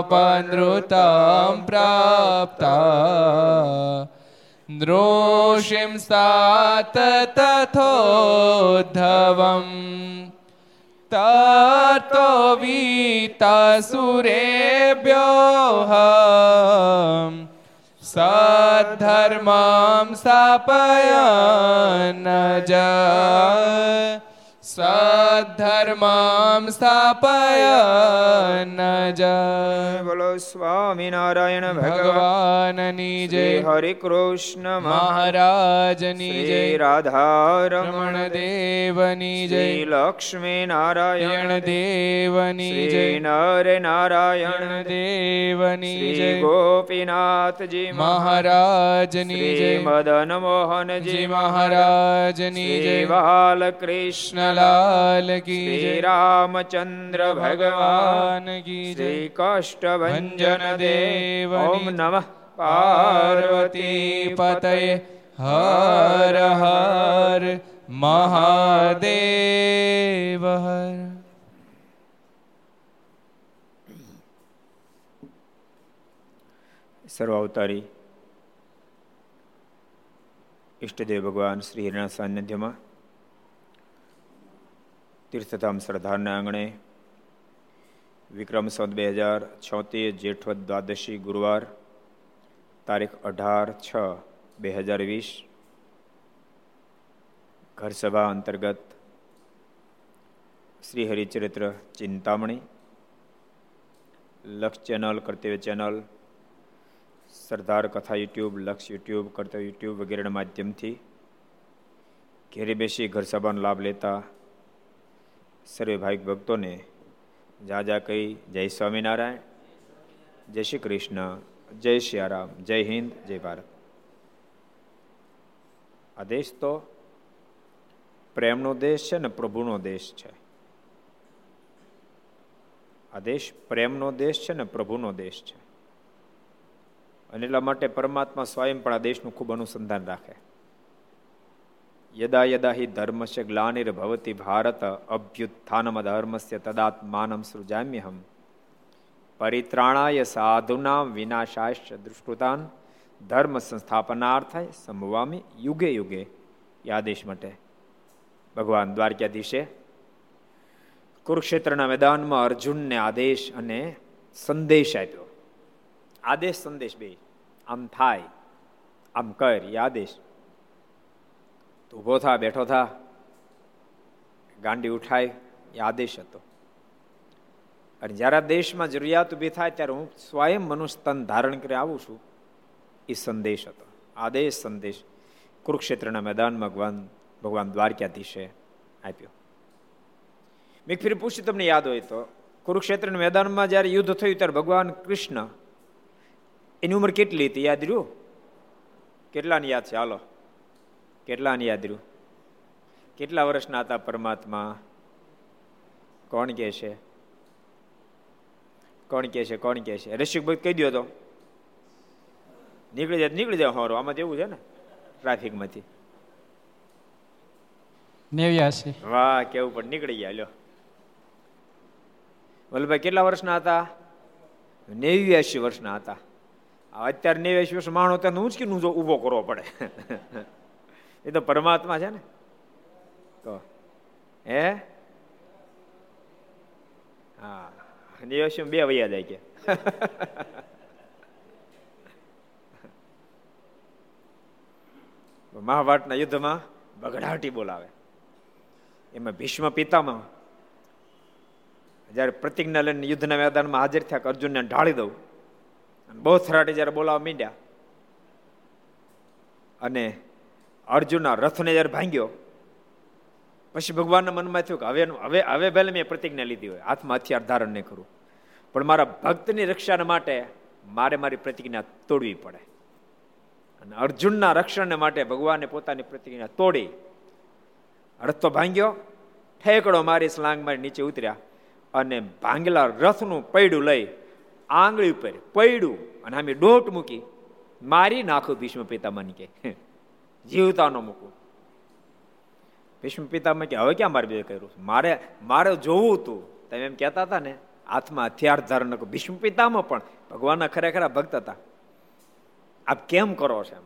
मुनिशापनृतां प्राप्ता द्रोषिं सात तथोद्धवम् ततो वीतासुरेभ्योः सद्धर्मां स्थापयन् ज સધર્મામ સ્થાપય ન બોલો સ્વામિનારાયણ ભગવાનની જય હરે કૃષ્ણ મહારાજની જય રાધારમણ દેવની જય લક્ષ્મી નારાયણ દેવની જય નર નારાયણ દેવની જય ગોપીનાથજી મહારાજની જય મદન મોહનજી મહારાજની જય બાલકૃષ્ણ લાલ કી શ્રી રામચંદ્ર ભગવાન કી શ્રી કાષ્ટભન દેવ ઓમ નમઃ પાર્વતી પતય હર હર મહાદેવ હર સર્વાવતારી ઈષ્ટદેવ ભગવાન શ્રી હિરના સાનિધ્યમાં તીર્થધામ સરદારના આંગણે વિક્રમ સંત બે હજાર છોતેર જેઠવદ દ્વાદશી ગુરુવાર તારીખ અઢાર છ બે હજાર વીસ ઘરસભા અંતર્ગત શ્રી હરિચરિત્ર ચિંતામણી, લક્ષ ચેનલ, કર્તવ્ય ચેનલ, સરદાર કથા યુટ્યુબ, લક્ષ યુટ્યુબ, કર્તવ્ય યુટ્યુબ વગેરેના માધ્યમથી ઘેરે બેસી ઘરસભાનો લાભ લેતા સર્વે ભાવિક ભક્તોને જા જા કહી જય સ્વામિનારાયણ, જય શ્રી કૃષ્ણ, જય શ્રી જય હિન્દ, જય ભારત. આ દેશ તો પ્રેમનો દેશ છે ને પ્રભુનો દેશ છે. આ દેશ પ્રેમનો દેશ છે ને પ્રભુનો દેશ છે. અને એટલા માટે પરમાત્મા સ્વયં પણ આ દેશનું ખૂબ અનુસંધાન રાખે. યદા યદા હિ ધર્મસ્ય ગ્લાનિર્ભવતી ભારત અભ્યુત્થાનમ ધર્મસ્ય તદાત્માનમ સૃજામ્યહમ પરિત્રાણાય સાધુના વિનાશાય દુષ્કૃતાન ધર્મ સંસ્થાપનાર્થાય સંભવામી યુગે યુગે યાદેશ માટે ભગવાન દ્વારકાધીશે કુરુક્ષેત્રના મેદાનમાં અર્જુનને આદેશ અને સંદેશ આપ્યો આદેશ સંદેશ બે આમ થાય આમ કર આદેશ ઊભો થા, બેઠો થા. ગાંડી ઉઠાય, એ આદેશ હતો. અને જ્યારે દેશમાં જરૂરિયાત ઊભી થાય, ત્યારે હું સ્વયં મનુષ્ય તન ધારણ કરી આવું છું. એ સંદેશ હતો. આદેશ, સંદેશ. કુરુક્ષેત્રના મેદાનમાં ભગવાન ભગવાન દ્વારકાધીશે આપ્યો. મેં ફરી પૂછ્યું, તમને યાદ હોય તો, કુરુક્ષેત્રના મેદાનમાં જ્યારે યુદ્ધ થયું, ત્યારે ભગવાન કૃષ્ણ એની ઉંમર કેટલી હતી, યાદ રહ્યું? કેટલાની યાદ છે? હાલો. કેટલાની યાદ રહ્યું? કેટલા વર્ષના હતા પરમાત્મા? કોણ કે છે? કોણ કે છે? કોણ કે છે? રસિકભાઈ કહી દો તો. નીકળી જાય નીકળી જાય હોરો આમાં એવું છે ને ટ્રાફિકમાંથી. નેવ્યાસી. વાહ કેવું પણ નીકળી ગયા લ્યો. વલ્લભાઈ કેટલા વર્ષના હતા? નેવ્યાસી વર્ષના હતા. અત્યારે નેવ્યાસી વર્ષ માણો ત્યાં ઉંચકીને ઊભો કરવો પડે. એ તો પરમાત્મા છે ને. તો હે? હા. નેવ્યાસી બે વૈયા જાય કે. મહાભારતના યુદ્ધમાં બગડાટી બોલાવે. એમાં ભીષ્મ પિતામાં જ્યારે પ્રતિજ્ઞા લઈને યુદ્ધના મેદાનમાં હાજર થયા અર્જુનને ઢાળી દઉં. અને બહુ થરાટી જ્યારે બોલાવવા માંડ્યા. અને અર્જુનના રથને જ્યારે ભાંગ્યો, પછી ભગવાનના મનમાં થયું કે હવે હવે હવે ભલે મેં પ્રતિજ્ઞા લીધી હોય, હાથમાં હથિયાર ધારણ નહીં કરું. પણ મારા ભક્તની રક્ષા માટે મારે મારી પ્રતિજ્ઞા તોડવી પડે. અને અર્જુનના રક્ષણને માટે ભગવાને પોતાની પ્રતિજ્ઞા તોડી, રથ તો ભાંગ્યો, ઠેકડો મારી સ્લાંગ મારી નીચે ઉતર્યા અને ભાંગેલા રથનું પૈડું લઈ આંગળી ઉપર પૈડું અને આમે ડોટ મૂકી મારી નાખો ભીષ્મ પિતામાં કે. જીવતા ન મૂકું. ભીષ્મ પિતામાં કે, હવે ક્યાં મારે બે કર્યું મારે મારે જોવું હતું તમે એમ કહેતા હતા ને હાથમાં હથિયાર ધારણ ભીષ્મ પિતામાં પણ ભગવાનના ખરેખર ભક્ત હતા. આપ કેમ કરો છો એમ?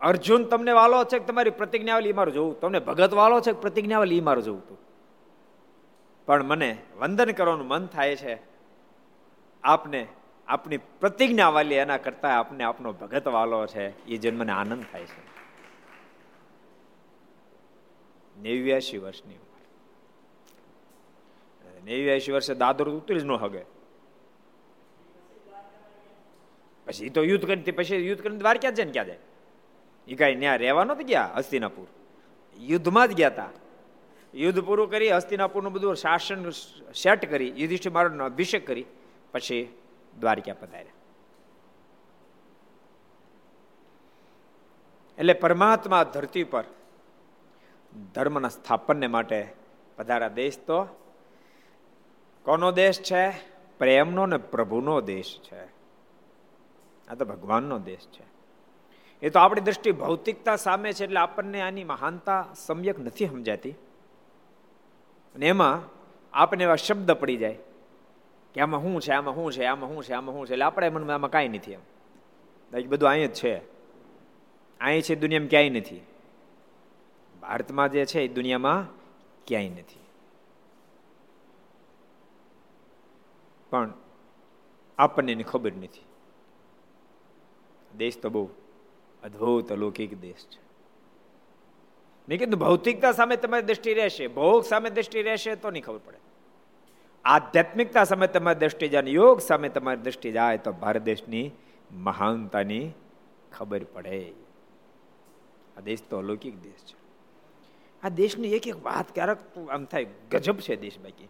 અર્જુન તમને વાલો છે કે તમારી પ્રતિજ્ઞાવલી મારું જોવું? તમને ભગત વાલો છે કે પ્રતિજ્ઞાવલી મારું જોવું તું? પણ મને વંદન કરવાનું મન થાય છે. આપને, આપની પ્રતિજ્ઞા વાલી એના કરતા આપને આપનો ભગત વાલો છે. એ જન્મને આનંદ થાય છે. નેવ્યાસી વર્ષની ઉંમર. નેવ્યાસી વર્ષે દાદર ઉતરી જ ન હગે. પછી તો યુદ્ધ કરી પછી યુદ્ધ કરીને દ્વારકા છે ને ક્યાં જાય? એ કાંઈ ત્યાં રહેવા નહોતું ગયા હસ્તિનાપુર? યુદ્ધમાં જ ગયા હતા યુદ્ધ પૂરું કરી, હસ્તિનાપુરનું બધું શાસન સેટ કરી, યુધિષ્ઠિર મારો અભિષેક કરી, પછી દ્વારકા પધાર્યા. એટલે પરમાત્મા ધરતી પર ધર્મના સ્થાપનને માટે પધારા દેશ તો. કોનો દેશ છે? પ્રેમનો ને પ્રભુનો દેશ છે. આ તો ભગવાનનો દેશ છે. એ તો આપણી દ્રષ્ટિ ભૌતિકતા સામે છે એટલે આપણને આની મહાનતા સમ્યક નથી સમજાતી. અને એમાં આપણને એવા શબ્દ પડી જાય કે આમાં શું છે, આમાં શું છે, આમાં શું છે, આમાં શું છે એટલે આપણે મનમાં આમાં કાંઈ નથી એમ. બધું અહીં જ છે. અહીં છે દુનિયામાં ક્યાંય નથી. ભારતમાં જે છે એ દુનિયામાં ક્યાંય નથી. પણ આપણને એની ખબર નથી. દેશ તો બહુ અદ્ભુત અલૌકિક દેશ છે. મેં કીધું ભૌતિકતા સામે તમારી દ્રષ્ટિ રહેશે, ભોગ સામે દ્રષ્ટિ રહેશે તો નહીં ખબર પડે. આધ્યાત્મિકતા સામે તમારી દ્રષ્ટિ જાય, યોગ સામે તમારી દ્રષ્ટિ જાય તો ભારત દેશની મહાનતાની ખબર પડે. આ દેશ તો અલૌકિક દેશ છે. આ દેશની એક એક વાત ક્યારેક આમ થાય, ગજબ છે દેશ બાકી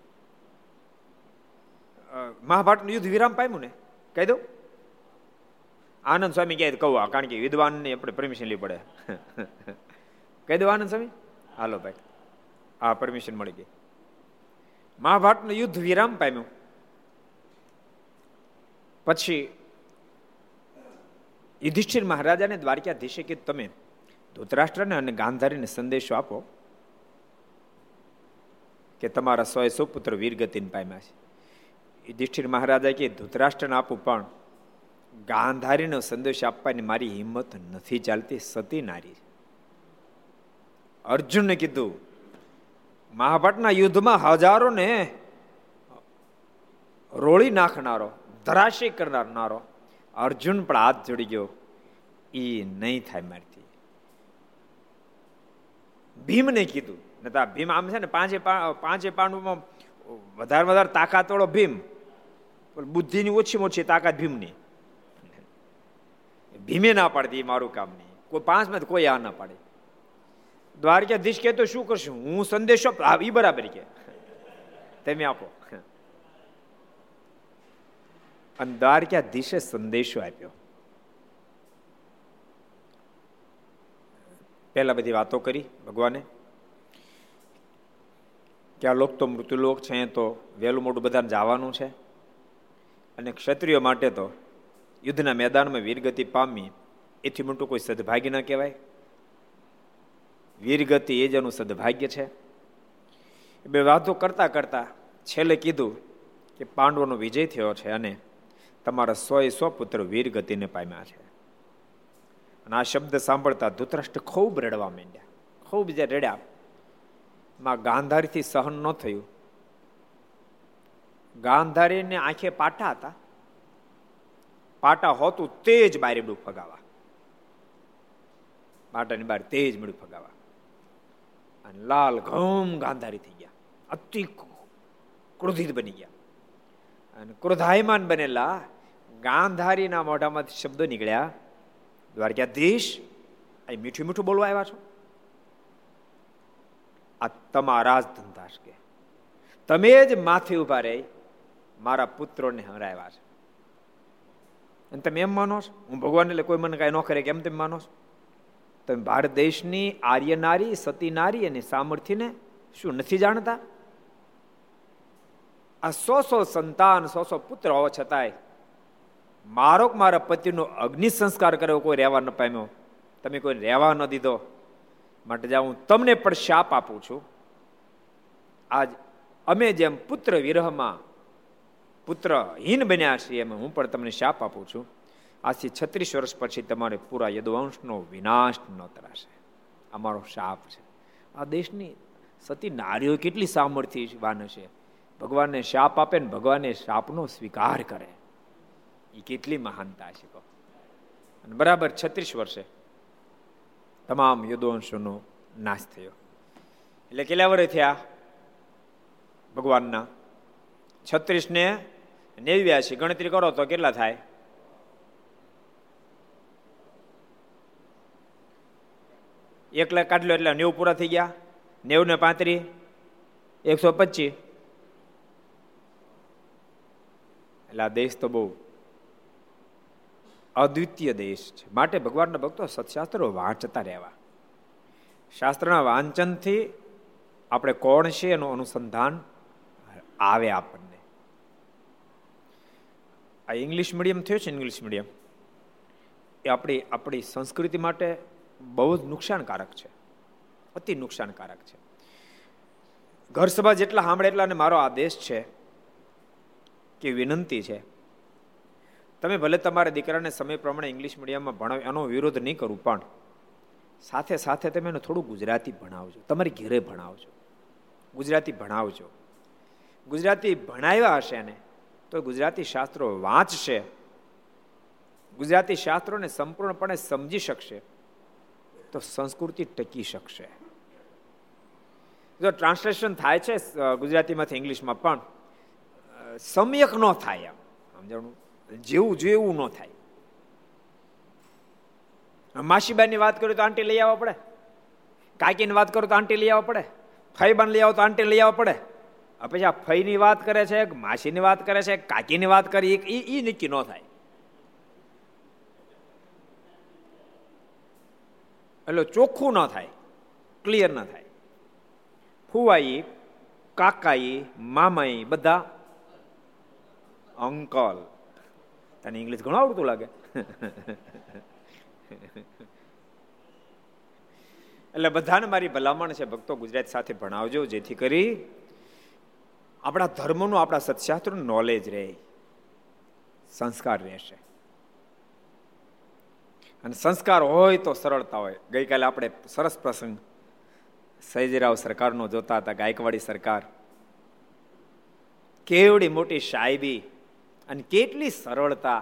મહાભારતનું યુદ્ધ વિરામ પામ્યું ને? કહી દઉં? આનંદ સ્વામી કહે કહું કારણ કે વિદ્વાનને આપણે પરમિશન લેવી પડે. કહી દઉં આનંદ સ્વામી? હાલો ભાઈ હા પરમિશન મળી ગઈ. મહાભારતનું યુદ્ધ વિરામ પામ્યું. પછી યુધિષ્ઠિર મહારાજાને દ્વારકાધીશે કે તમે ધૃતરાષ્ટ્રને અને ગાંધારીને સંદેશો આપો કે તમારા સોય સુપુત્ર વીરગતિને પામ્યા છે. યુધિષ્ઠિર મહારાજા કે, ધૃતરાષ્ટ્રને આપું, પણ ગાંધારીનો સંદેશ આપવાની મારી હિંમત નથી ચાલતી, સતી નારી અર્જુનને કીધું, મહાભારતના યુદ્ધમાં હજારોને રોળી નાખનારો ધરાશી કરનારનારો અર્જુન પણ હાથ જોડી ગયો. એ નહીં થાય મારથી ભીમને કીધું નતા ભીમ આમ છે ને, પાંચે પાંચે પાંડવમાં વધારે વધારે તાકાત વાળો ભીમ બુદ્ધિની ઓછી ઓછી તાકાત ભીમની. ભીમે ના પાડતી મારું કામ નહીં. કોઈ પાંચમાં કોઈ આ ના પાડે. દ્વારકાધીશ કે તો શું કરશું? હું સંદેશો એ બરાબર કે તમે આપો. અને દ્વારકાધીશે સંદેશો આપ્યો. પહેલા બધી વાતો કરી ભગવાને. કે આ લોક તો મૃત્યુલોક છે તો વહેલું મોટું બધાને જવાનું છે. અને ક્ષત્રિયો માટે તો યુદ્ધના મેદાનમાં વીરગતિ પામી એથી મોટું કોઈ સદભાગ્ય ન કહેવાય. વીરગતિ એ જ એનું સદભાગ્ય છે. બે વાતો કરતાં કરતાં છેલ્લે કીધું કે પાંડવોનો વિજય થયો છે અને તમારા સો એ સો પુત્ર વીરગતિને પામ્યા છે. અને આ શબ્દ સાંભળતા ધૃતરાષ્ટ્ર ખૂબ રડવા માંડ્યા. ખૂબ જે રડ્યા. માં ગાંધારીથી સહન ન થયું. ગાંધારીને આંખે પાટા હતા. પાટા હોતું તે જ બારીડું ફગાવા. પાટાની બહાર તેજ મળ્યું ફગાવા. અને લાલ ઘમ ગાંધારી થઈ ગયા. અતિ ક્રોધિત બની ગયા. અને ક્રોધાયમાન બનેલા ગાંધારીના મોઢામાંથી શબ્દો નીકળ્યા. દ્વારકાધીશ, અહીં મીઠું મીઠું બોલવા આવ્યા છો? આ તમારા જ ધંધા કે તમે જ માથે ઊભા રહી મારા પુત્રોને હરાવ્યા છે. અને તમે એમ માનો છો? હું ભગવાન એટલે કોઈ મને કાંઈ ન કરે કેમ તમે માનો છો? તમે ભારત દેશની આર્ય નારી, સતી નારી અને સામર્થ્યને શું નથી જાણતા? આ સો સો સંતાન, સો સો પુત્ર હોવા છતાંય મારો મારા પતિનો અગ્નિ સંસ્કાર કર્યો, કોઈ રહેવા ન પામ્યો. તમે કોઈ રહેવા ન દીધો. માટે જ્યાં હું તમને પણ શાપ આપું છું. આજ અમે જેમ પુત્ર વિરહમાં પુત્ર હીન બન્યા છીએ એમ હું પણ તમને શાપ આપું છું. આજથી છત્રીસ વર્ષ પછી તમારે પૂરા યદુવંશનો વિનાશ ન તરાશે અમારો શાપ છે. આ દેશની સતી નારીઓ કેટલી સામર્થ્યવાન છે ભગવાનને શાપ આપે ને ભગવાને શાપનો સ્વીકાર કરે. એ કેટલી મહાનતા છે અને બરાબર છત્રીસ વર્ષે તમામ યુદ્ધવંશોનો નાશ થયો. એટલે કેટલા વર્ષ થયા? ભગવાનના. છત્રીસ ને નેવ્યાસી ગણતરી કરો તો કેટલા થાય? એક લાખ કાઢલો એટલે નેવું પૂરા થઈ ગયા. નેવું ને પાંત્રીસ એકસો પચીસ. એટલે આ દેશ તો બહુ અદ્વિતીય દેશ છે. માટે ભગવાનના ભક્તો સત્શાસ્ત્રો વાંચતા રહેવા. શાસ્ત્રના વાંચનથી આપણે કોણ છે એનું અનુસંધાન આવે આપણને. આ ઇંગ્લિશ મીડિયમ થયું છે ઇંગ્લિશ મીડિયમ. એ આપણી આપણી સંસ્કૃતિ માટે બહુ જ નુકસાનકારક છે. અતિ નુકસાનકારક છે. ઘર સભા જેટલા સાંભળે એટલા અને મારો આદેશ છે કે વિનંતી છે. તમે ભલે તમારા દીકરાને સમય પ્રમાણે ઇંગ્લિશ મીડિયમમાં ભણાવ, એનો વિરોધ નહીં કરું, પણ સાથે સાથે તમે એને થોડું ગુજરાતી ભણાવજો. તમારી ઘેરે ભણાવજો. ગુજરાતી ભણાવજો. ગુજરાતી ભણાવ્યા હશે ને તો ગુજરાતી શાસ્ત્રો વાંચશે. ગુજરાતી શાસ્ત્રોને સંપૂર્ણપણે સમજી શકશે. તો સંસ્કૃતિ ટકી શકશે. જો ટ્રાન્સલેશન થાય છે ગુજરાતીમાંથી ઇંગ્લિશમાં પણ સમ્યક ન થાય એમ. સમજણું? જેવું જેવું ન થાય. માસીબાની વાત કરું તો આંટી લઈ આવવા પડે. કાકીની વાત કરું તો આંટી લઈ આવવા પડે. ફઈબાન લઈ આવો તો આંટી લઈ આવવા પડે. પછી આ ફઈની વાત કરે છે માસીની વાત કરે છે કાકીની વાત કરી, એ નક્કી ન થાય. એટલે ચોખ્ખું ન થાય. ક્લિયર ન થાય. ફુવાઈ, કાકાઈ, મામાઈ બધા અંકલ. તને ઇંગ્લિશ ઘણું આવડતું લાગે. એટલે બધાને મારી ભલામણ છે, ભક્તો ગુજરાત સાથે ભણાવજો, જેથી કરી આપણા ધર્મનું, આપણા સત્શાસ્ત્રનું નોલેજ રહે, સંસ્કાર રહેશે. અને સંસ્કાર હોય તો સરળતા હોય. ગઈકાલે આપણે સરસ પ્રસંગ સૈજરાવ સરકારનો જોતા હતા, ગાયકવાડી સરકાર. કેવડી મોટી સાહેબી અને કેટલી સરળતા.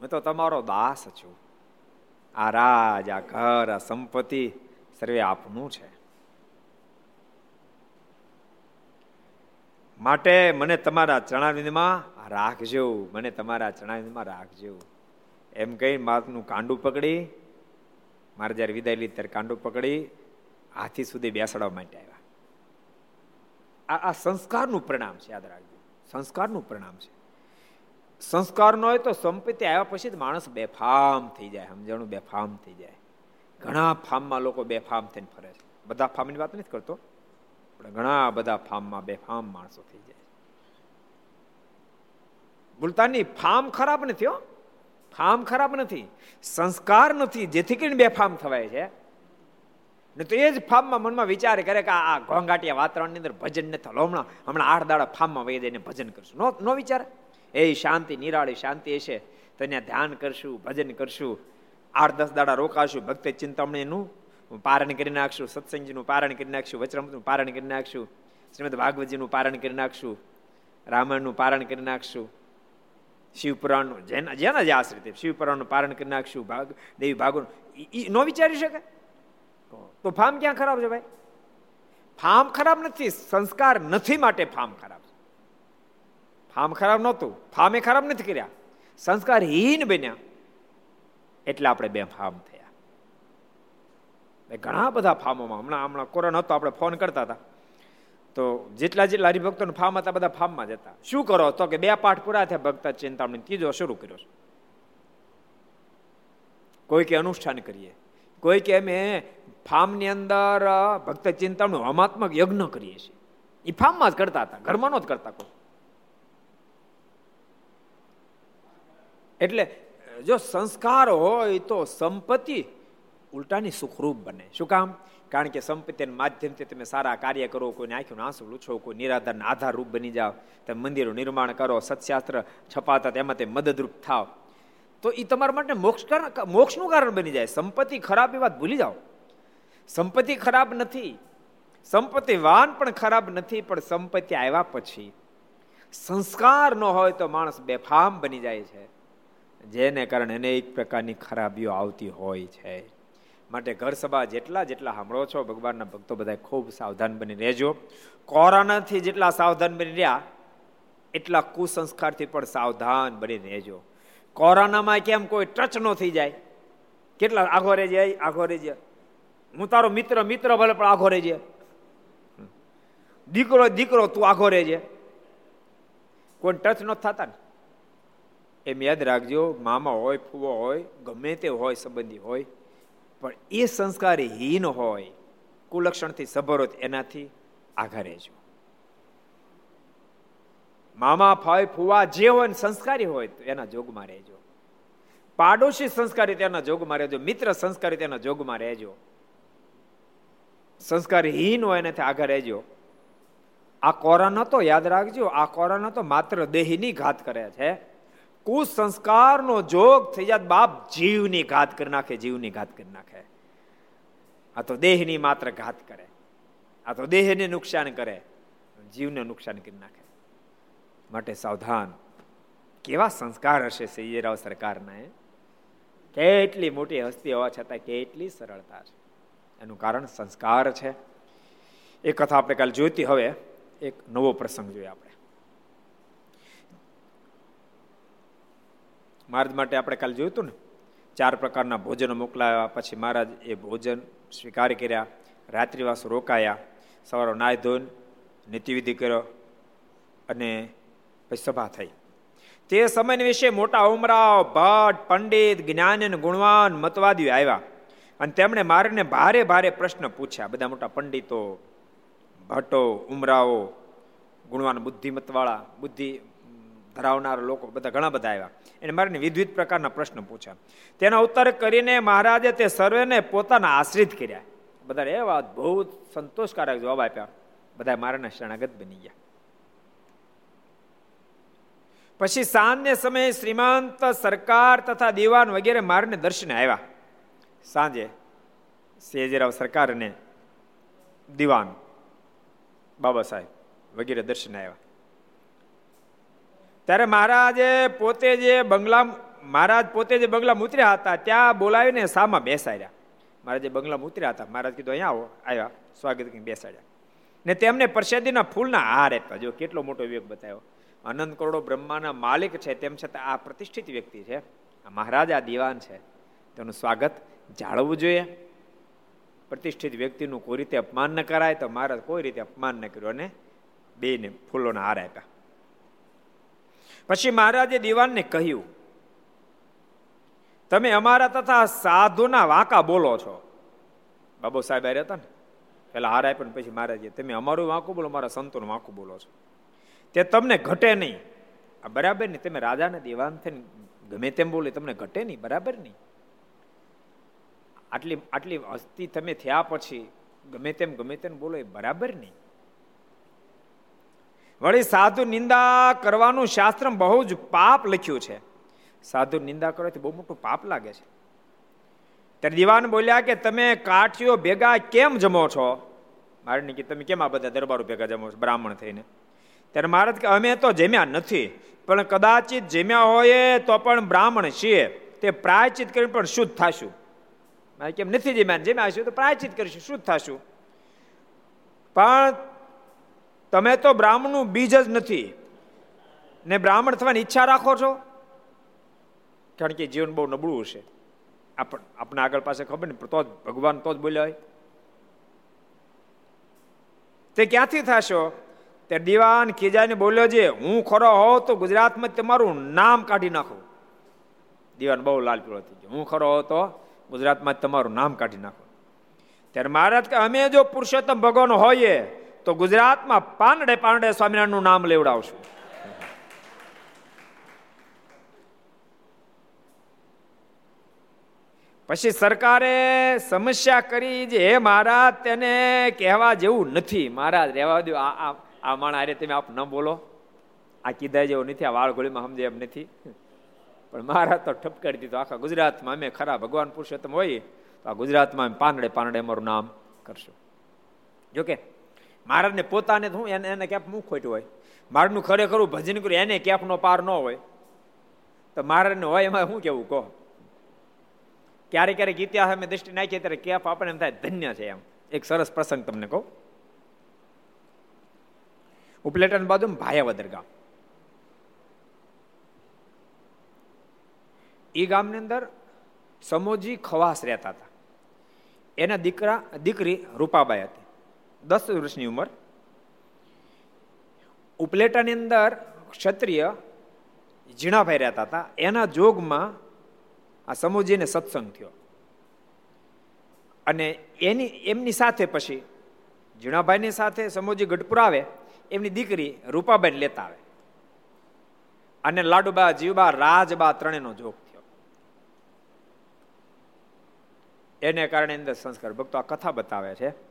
હું તો તમારો દાસ છું. આ રાજ, આ ઘર, આ સંપત્તિ સર્વે આપનું છે. માટે મને તમારા ચણાવિંદમાં રાખજો. મને તમારા ચણાવિંદમાં રાખજો. એમ કહી માથનું કાંડું પકડી. મારે જ્યારે વિદાય લીધી ત્યારે કાંડું પકડી. હાથી સુધી બેસાડવા માટે આવ્યા. આ આ સંસ્કારનું પરિણામ છે, યાદ રાખજો. સંસ્કારનું પરિણામ છે. સંસ્કાર નો હોય તો સંપત્તિ આવ્યા પછી માણસ બેફામ થઈ જાય, સમજણું? બેફામ થઈ જાય. ઘણા ફાર્મમાં લોકો બેફામ થઈને ફરે છે. બધા ફાર્મની વાત નથી કરતો, પણ ઘણા બધા ફાર્મમાં બેફામ માણસો થઈ જાય ગુલતાની ફાર્મ ખરાબ નથી હો. ફાર્મ ખરાબ નથી. સંસ્કાર નથી, જેથી કરીને બેફામ થવાય છે. ને તો એ જ ફાર્મમાં મનમાં વિચાર કરે કે આ ઘોંઘાટિયા વાતાવરણની અંદર ભજન નથી. હમણાં હમણાં આઠ દાડા ફાર્મમાં વહી જઈને ભજન કરશું. નો નો વિચાર. એ શાંતિ, નિરાળી શાંતિ હશે. તો ત્યાં ધ્યાન કરશું, ભજન કરશું આઠ દસ દાડા રોકાશું, ભક્ત ચિંતામણીનું પારણ કરી નાખશું, સત્સંગજીનું પારણ કરી નાખશું વચરામનું પારણ કરી નાખશું, શ્રીમદ ભાગવતજીનું પારણ કરી નાખશું, રામાયણનું પારણ કરી નાખશું, શિવપુરાણનું, જેના જેના જે આશ્રિત શિવપુરાણનું પારણ કરી નાખશું, ભાગ, દેવી ભાગોનું એ ન વિચારી શકે? તો ફાર્મ ક્યાં ખરાબ છે ભાઈ? ફાર્મ ખરાબ નથી, સંસ્કાર નથી માટે ફાર્મ ખરાબ છે. ફાર્મ ખરાબ નહોતું. ફાર્મે ખરાબ નથી કર્યા. સંસ્કારહીન બન્યા. એટલે આપણે બે ફાર્મ થયા. ઘણા બધા ફાર્મોમાં હમણાં હમણાં કોરોના હતો, આપણે ફોન કરતા હતા. તો જેટલા જેટલા હરિભક્તોને ફાર્મ હતા, બધા ફાર્મમાં જતા શું કરો? તો કે બે પાઠ પૂરા થયા, ભક્ત ચિંતામણી. ત્રીજો શરૂ કર્યો છે. કોઈ કે અનુષ્ઠાન કરીએ. કોઈ કે અમે ફાર્મની અંદર ભક્ત ચિંતામણી, હમાત્મક યજ્ઞ કરીએ છીએ. એ ફાર્મમાં જ કરતા હતા. ઘરમાં જ કરતા કોઈ. એટલે, જો સંસ્કાર હોય તો સંપત્તિ ઉલટાની સુખરૂપ બને. શું કામ? કારણ કે સંપત્તિના માધ્યમથી તમે સારા કાર્ય કરો, કોઈને આંખીનું આંસુ લૂછો, કોઈ નિરાધારના આધારરૂપ બની જાઓ, તમે મંદિરનું નિર્માણ કરો, સત્શાસ્ત્ર છપાતા તેમાં તે મદદરૂપ થાવ તો એ તમારા માટે મોક્ષ મોક્ષનું કારણ બની જાય. સંપત્તિ ખરાબ એ વાત ભૂલી જાઓ. સંપત્તિ ખરાબ નથી. સંપત્તિ વાન પણ ખરાબ નથી, પણ સંપત્તિ આવ્યા પછી. સંસ્કાર ન હોય તો માણસ બેફામ બની જાય છે. જેને કારણે અનેક પ્રકારની ખરાબીઓ આવતી હોય છે. માટે ઘર સભા જેટલા જેટલા સાંભળો છો, ભગવાનના ભક્તો બધા ખૂબ સાવધાન બની રહેજો. કોરોનાથી જેટલા સાવધાન બની રહ્યા, એટલા કુસંસ્કારથી પણ સાવધાન બની રહેજો. કોરોનામાં કેમ કોઈ ટચ ન થઈ જાય? કેટલા આઘો રહી જાય આઘો રહી જાય હું તારો મિત્ર મિત્ર ભલે પણ આઘો રહેજે. દીકરો દીકરો, તું આઘો રહેજે. કોઈ ટચ ન થતા ને? એમ યાદ રાખજો, મામા હોય, ફૂવો હોય, ગમે તે હોય, સંબંધી હોય, પણ એ સંસ્કાર હીન હોય, કુલક્ષણથી સભર એનાથી આઘા રહેજો. મામા ફાય ફુવા જે હોય સંસ્કારી હોય, તો એના જોગમાં રહેજો. પાડોશી સંસ્કારી તેના જોગમાં રહેજો, મિત્ર સંસ્કારી તેના જોગમાં રહેજો. સંસ્કારહીન હોય એનાથી આગળ રહેજો. આ કોરોના તો યાદ રાખજો, આ કોરોના તો માત્ર દેહની ઘાત કરે છે. કુસંસ્કારનો જોગ થઈ જાય બાપ જીવની ઘાત કરી નાખે, જીવની ઘાત કરી નાખે. આ તો દેહની માત્ર ઘાત કરે. આ તો દેહને નુકસાન કરે. જીવને નુકસાન કરી નાખે. માટે સાવધાન. કેવા સંસ્કાર હશે સૈયરાવ સરકારના કેટલી મોટી હસ્તી હોવા છતાં કેટલી સરળતા છે. એનું કારણ સંસ્કાર છે. એ કથા આપણે કાલે જોઈતી હવે, એક નવો પ્રસંગ જોઈએ આપણે. મહારાજ માટે આપણે કાલે જોયું હતું ને? ચાર પ્રકારના ભોજનો મોકલાવ્યા પછી મહારાજ એ ભોજન સ્વીકાર કર્યા, રાત્રિવાસ રોકાયા, સવારો નાય ધોન નીતિવિધિ કર્યો અને પછી સભા થઈ. તે સમય વિશે મોટા ઉમરાવ, ભટ્ટ, પંડિત જ્ઞાન ગુણવાન, મતવાદીઓ આવ્યા અને તેમણે મારને ભારે ભારે પ્રશ્ન પૂછ્યા. બધા મોટા પંડિતો, ભટ્ટો, ઉમરાઓ, ગુણવાન બુદ્ધિમતવાળા બુદ્ધિ ધરાવનારા લોકો બધા ઘણા બધા આવ્યા. એને મારીને વિવિધ પ્રકારના પ્રશ્ન પૂછ્યા. તેના ઉત્તર કરીને મહારાજે તે સર્વેને પોતાના આશ્રિત કર્યા. બધા એ વાત બહુ સંતોષકારક જવાબ આપ્યા. બધા મારાના શરણાગત બની ગયા. પછી સાંજને સમયે શ્રીમંત સરકાર તથા દીવાન વગેરે મારને દર્શને આવ્યા. સાંજે સેજરાવ સરકાર અને દીવાન બાબા સાહેબ વગેરે દર્શન આવ્યા. ત્યારે મહારાજે પોતે જે બંગલા મહારાજ પોતે જે બંગલા ઉતર્યા હતા, ત્યાં બોલાવીને સામા બેસાડ્યા. મહારાજે બંગલા ઉતર્યા હતા, મહારાજ કીધું, અહીંયા આવો, આવ્યા, સ્વાગત કરીને બેસાડ્યા. ને તેમને પ્રસાદીના ફૂલના હાર આપ્યા. જો કેટલો મોટો વિવેક બતાવ્યો. અનંત કરોડો બ્રહ્માના માલિક છે, તેમ છતાં આ પ્રતિષ્ઠિત વ્યક્તિ છે. આ મહારાજ આ દિવાન છે. તેનું સ્વાગત જાળવવું જોઈએ. પ્રતિષ્ઠિત વ્યક્તિનું કોઈ રીતે અપમાન ન કરાય, તો મહારાજ કોઈ રીતે અપમાન ન કર્યું અને બેને ફૂલોના હાર આપ્યા. પછી મહારાજે દિવાનને કહ્યું, તમે અમારા તથા સાધુના વાંકા બોલો છો. બાબુ સાહેબ આ રહેતા ને. પેલા હારાય પણ પછી મહારાજે, તમે અમારું વાંકું બોલો, મારા સંતોનું વાંકું બોલો છો. તે તમને ઘટે નહીં. આ બરાબર નહીં તમે રાજાને દિવાન થઈને ગમે તેમ બોલે તમને ઘટે નહીં, બરાબર નહીં આટલી આટલી હસ્તી તમે થયા પછી ગમે તેમ ગમે તેમ બોલો, એ બરાબર નહીં વળી સાધુ નિંદા કરવાનું શાસ્ત્ર બહુ જ પાપ લખ્યું છે. સાધુ નિંદા કરવાથી બહુ મોટું પાપ લાગે છે. ત્યારે દિવાન બોલ્યા કે તમે કાઠીઓ ભેગા કેમ જમો છો? મારે કે તમે કેમ આ બધા દરબારો ભેગા જમો છો? બ્રાહ્મણ થઈને. ત્યારે મહારાજ કે અમે તો જમ્યા નથી, પણ કદાચિત જમ્યા હોય તો પણ બ્રાહ્મણ છીએ. તે પ્રાયચિત કરીને પણ શુદ્ધ થશું. મારે કેમ નથી જમ્યા? જમ્યા આવશું તો પ્રાયચિત કરીશું, શુદ્ધ થશું. પણ તમે તો બ્રાહ્મણનું બીજ જ નથી. ને બ્રાહ્મણ થવાની ઈચ્છા રાખો છો? કારણ કે જીવન બહુ નબળું હશે. આપણે આગળ પાસે ખબર ને, તો જ ભગવાન તો જ બોલ્યા હોય. તે ક્યાંથી થશો? તે દિવાન ખીજાઈને બોલ્યો છે, હું ખરો હોઉં તો ગુજરાતમાં તમારું નામ કાઢી નાખો. દિવાન બહુ લાલ પીળો થઈ ગયો. હું ખરો હો તો ગુજરાતમાં તમારું નામ કાઢી નાખો. ત્યારે મહારાજ કે, અમે જો પુરુષોત્તમ ભગવાન હોઈએ તો ગુજરાતમાં પાંડે પાંડે સ્વામિનારાયણનું નામ લેવડાવશું. પછી સરકારે સમસ્યા કરી જે, હે મહારાજ, તેને કહેવા જેવું નથી. મહારાજ, રહેવા દો. આ આ માણા અરે તમે આપ ન બોલો. આ કીધા જેવું નથી, આ વાળ ગોળીમાં સમજે એમ નથી. પણ મહારાજ તો ઠપકારી દીધો. આખા ગુજરાતમાં અમે ખરા ભગવાન પુરુષોત્તમ હોય, તો આ ગુજરાતમાં પાંદડે પાંદડે અમારું નામ કરશું. જોકે મહારાજને પોતાને શું એને એને ક્યાંક મુખ ખોટ્યું હોય. મારનું ખરેખર ભજન કર્યું, એને ક્યાંકનો પાર ન હોય. તો મહારાજને હોય એમાં શું કેવું, કહો? ક્યારેક ક્યારેક ઇતિહાસ અમે દ્રષ્ટિ નાખીએ ત્યારે કેફ આપણને એમ થાય, ધન્ય છે એમ. એક સરસ પ્રસંગ તમને કહું. ઉપલેટન બાજુ ભાયાવદર ગામ. એ ગામની અંદર સમોજી ખવાસ રહેતા હતા. એના દીકરા દીકરી રૂપાબાઈ હતી. દસ વર્ષની ઉંમર. ઉપલેટાની અંદર ક્ષત્રિય ઝીણાભાઈ રહેતા હતા. એના જોગમાં આ સમુજીને સત્સંગ થયો. અને એની, એમની સાથે પછી ઝીણાભાઈની સાથે સમુજી ગઢપુર આવે, એમની દીકરી રૂપાબેન લેતા આવે. અને લાડુબા, જીવબા, રાજબા ત્રણેયનો જોગ થયો. એને કારણે અંદર સંસ્કાર. ભક્તો આ કથા બતાવે છે.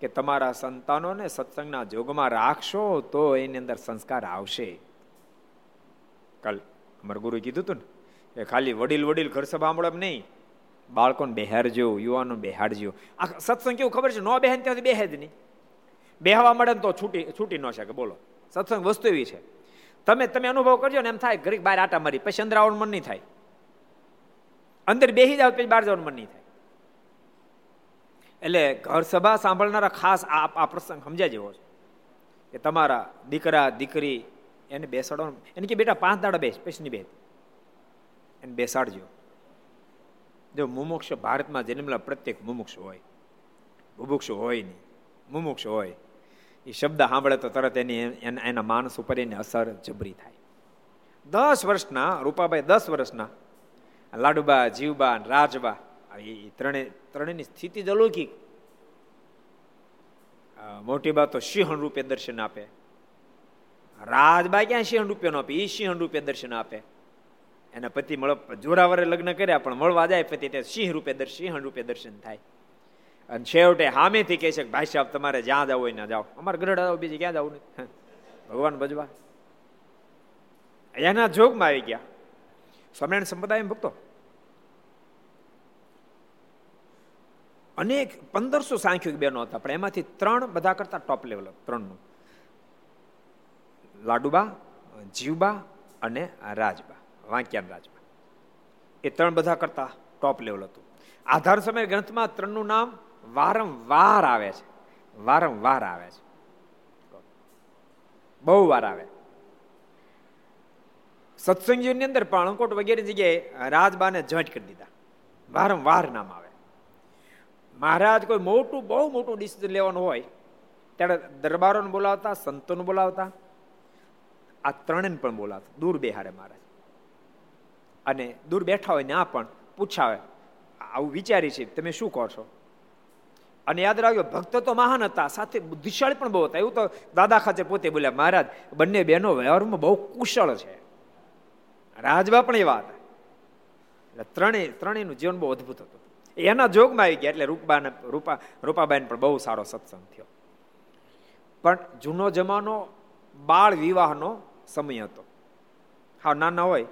કે તમારા સંતાનોને સત્સંગના જોગમાં રાખશો તો એની અંદર સંસ્કાર આવશે. કાલ અમારા ગુરુ કીધું હતું ને એ ખાલી વડીલ વડીલ ઘર સભા નહીં. બાળકોને બેહારજો યુવાનો બેહાડજો. આ સત્સંગ કેવું ખબર છે? ન બેહે ત્યાંથી બેહે જ નહીં. બેહવા મળે તો છૂટી છૂટી ન શકે. બોલો. સત્સંગ વસ્તુ એવી છે. તમે તમે અનુભવ કરજો ને એમ થાય ઘરે બહાર આટા મારી, પછી અંદર આવવાનું મન નહીં થાય. અંદર બેસી જાવ પછી બહાર જવાનું મન નહીં થાય. એટલે ઘર સભા સાંભળનારા ખાસ આ આ પ્રસંગ સમજ્યા જેવો છે. કે તમારા દીકરા, દીકરી એને બેસાડવાનું એને કે, બેટા, પાંચ દાડા બેસ પછી બેન. એને બેસાડજો. જો મુમુક્ષ ભારતમાં જન્મેલા પ્રત્યેક મુમુક્ષ હોય બુભુક્ષ હોય નહીં, મુમુક્ષ હોય, એ શબ્દ સાંભળે તો તરત એની એના માણસ ઉપર એની અસર જબરી થાય. દસ વર્ષના, રૂપાભાઈ દસ વર્ષના, લાડુબા, જીવબા રાજબા એ ત્રણે, ત્રણેયની સ્થિતિ જ અલૌકિક. મોટી બા તો સિંહણ રૂપે દર્શન આપે. રાજબા ક્યાં સિંહણ રૂપે નો આપે? એ સિંહણ રૂપે દર્શન આપે. એના પતિ મળ જોરાવરે લગ્ન કર્યા, પણ મળવા જાય પતિ તે સિંહ રૂપે સિંહ રૂપે દર્શન થાય. અને છેવટે સામેથી કહે છે કે, ભાઈ સાહેબ, તમારે જ્યાં જાવ હોય ના જાઓ. અમારે ગરડા બીજી ક્યાં જવું નહીં? ભગવાન ભજવા. એના જોગમાં આવી ગયા. સ્વામિનારાયણ સંપ્રદાય ભક્તો અનેક પંદરસો સાંખ્યિક બહેનો હતા, પણ એમાંથી ત્રણ બધા કરતા ટોપ લેવલ ત્રણનું. લાડુબા, જીવબા અને રાજબા વાંક્યાન રાજબા. એ ત્રણ બધા કરતા ટોપ લેવલ હતું. આધાર સમય ગ્રંથમાં ત્રણનું નામ વારંવાર આવે છે. વારંવાર આવે છે. બહુ વાર આવે. સત્સંગીઓની અંદર પણ અંકોટ વગેરે જગ્યાએ રાજબાને જોઈન્ટ કરી દીધા. વારંવાર નામ આવે. મહારાજ કોઈ મોટું, બહુ મોટું ડિસિઝન લેવાનું હોય, ત્યારે દરબારોને બોલાવતા, સંતોને બોલાવતા, આ ત્રણેને પણ બોલાવતા. દૂર બેહારે મહારાજ. અને દૂર બેઠા હોય ને આ પણ પૂછાવે, આવું વિચારી છે, તમે શું કહો છો? અને યાદ રાખ્યો ભક્ત તો મહાન હતા, સાથે બુદ્ધિશાળી પણ બહુ હતા. એવું તો દાદા ખાચે પોતે બોલ્યા, મહારાજ, બંને બહેનો વ્યવહારમાં બહુ કુશળ છે. રાજવા પણ એવા હતા. એટલે ત્રણેય, ત્રણેયનું જીવન બહુ અદભુત હતું. એના જોગમાં આવી ગયા એટલે રૂપાને રૂપા રૂપાબાઈને પણ બહુ સારો સત્સંગ થયો. પણ જૂનો જમાનો બાળ વિવાહનો સમય હતો. હા, નાના હોય,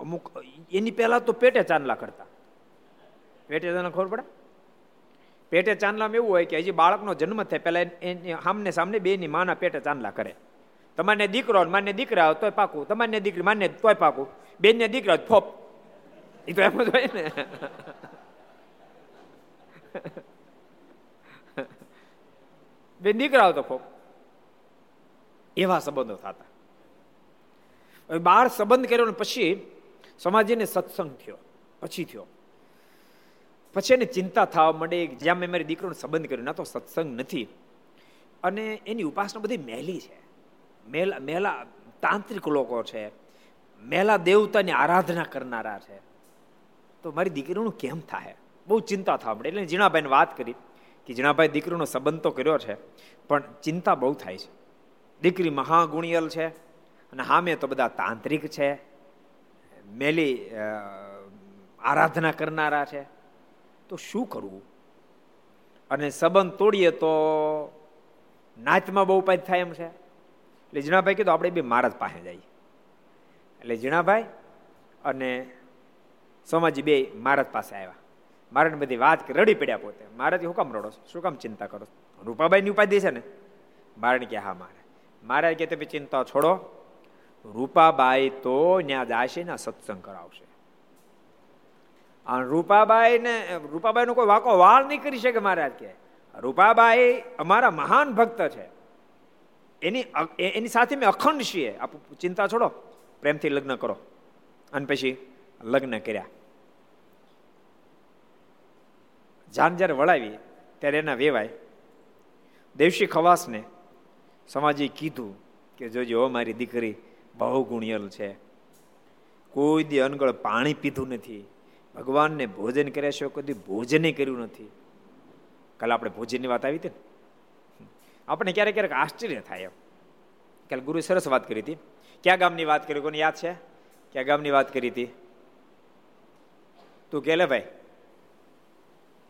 અમુક, એની પહેલા તો પેટે ચાંદલા કરતા. પેટે ચાંદલા ખબર પડે? પેટે ચાંદલામાં એવું હોય કે હજી બાળકનો જન્મ થાય, પહેલા એની સામને સામને બે ની માના પેટે ચાંદલા કરે. તમારે દીકરો માન્ય દીકરા તોય પાકું. તમારે દીકરી માન્ય તોય પાકું. બેન ને દીકરા ફોપ. એ તો એમ જ હોય ને. બે દીકરાઓ તો ખૂબ એવા સંબંધો થતા. બાર સંબંધ કર્યો પછી સમાજને સત્સંગ થયો, પછી થયો. પછી એને ચિંતા થવા માંડે જ્યાં મેં મારી દીકરોનો સંબંધ કર્યો, ના તો સત્સંગ નથી. અને એની ઉપાસના બધી મહેલી છે. મેલા મેલા તાંત્રિક લોકો છે. મેલા દેવતાની આરાધના કરનારા છે. તો મારી દીકરીનું કેમ થાય? બહુ ચિંતા થવા મળે એટલે જીણાભાઈને વાત કરી કે જીણાભાઈ દીકરીનો સંબંધ તો કર્યો છે, પણ ચિંતા બહુ થાય છે. દીકરી મહાગુણિયલ છે અને હામે તો બધા તાંત્રિક છે. મેલી આરાધના કરનારા છે. તો શું કરવું? અને સંબંધ તોડીએ તો નાચમાં બહુ પાય થાય એમ છે. એટલે જીણાભાઈ કીધું, આપણે બી મહારાજ પાસે જઈએ. એટલે જીણાભાઈ અને સોમાજી બે મહારાજ પાસે આવ્યા. મારે બધી વાત રડી પડ્યા પોતે. મહારાજ હું કામ રડો શું કામ ચિંતા કરો રૂપાબાઈની ઉપાધિ છે ને? મારે કે હા મારે. મારે કે તમે ચિંતા છોડો. રૂપાબાઈ તો ત્યાં જાશે ને સત્સંગ કરાવશે. રૂપાબાઈ ને રૂપાબાઈ નો કોઈ વાકો વાળ નહીં કરી શકે મહારાજ કે. રૂપાબાઈ અમારા મહાન ભક્ત છે. એની એની સાથે મેં અખંડ છીએ. આપ ચિંતા છોડો. પ્રેમથી લગ્ન કરો. અને પછી લગ્ન કર્યા. જાન જ્યારે વળાવી, ત્યારે એના વેવાય. દેવશી ખવાસને સમાજે કીધું કે, જોજો, મારી દીકરી બહુ ગુણિયલ છે. કોઈ દી અનગળ પાણી પીધું નથી. ભગવાનને ભોજન કર્યા છે કોઈ ભોજને કર્યું નથી. કાલે આપણે ભોજનની વાત આવી હતી ને? આપણે ક્યારેક ક્યારેક આશ્ચર્ય થાય એમ. કાલે ગુરુ સરસ વાત કરી હતી. ક્યાં ગામની વાત કરી? કોને યાદ છે? ક્યાં ગામની વાત કરી હતી? તું કે લે ભાઈ?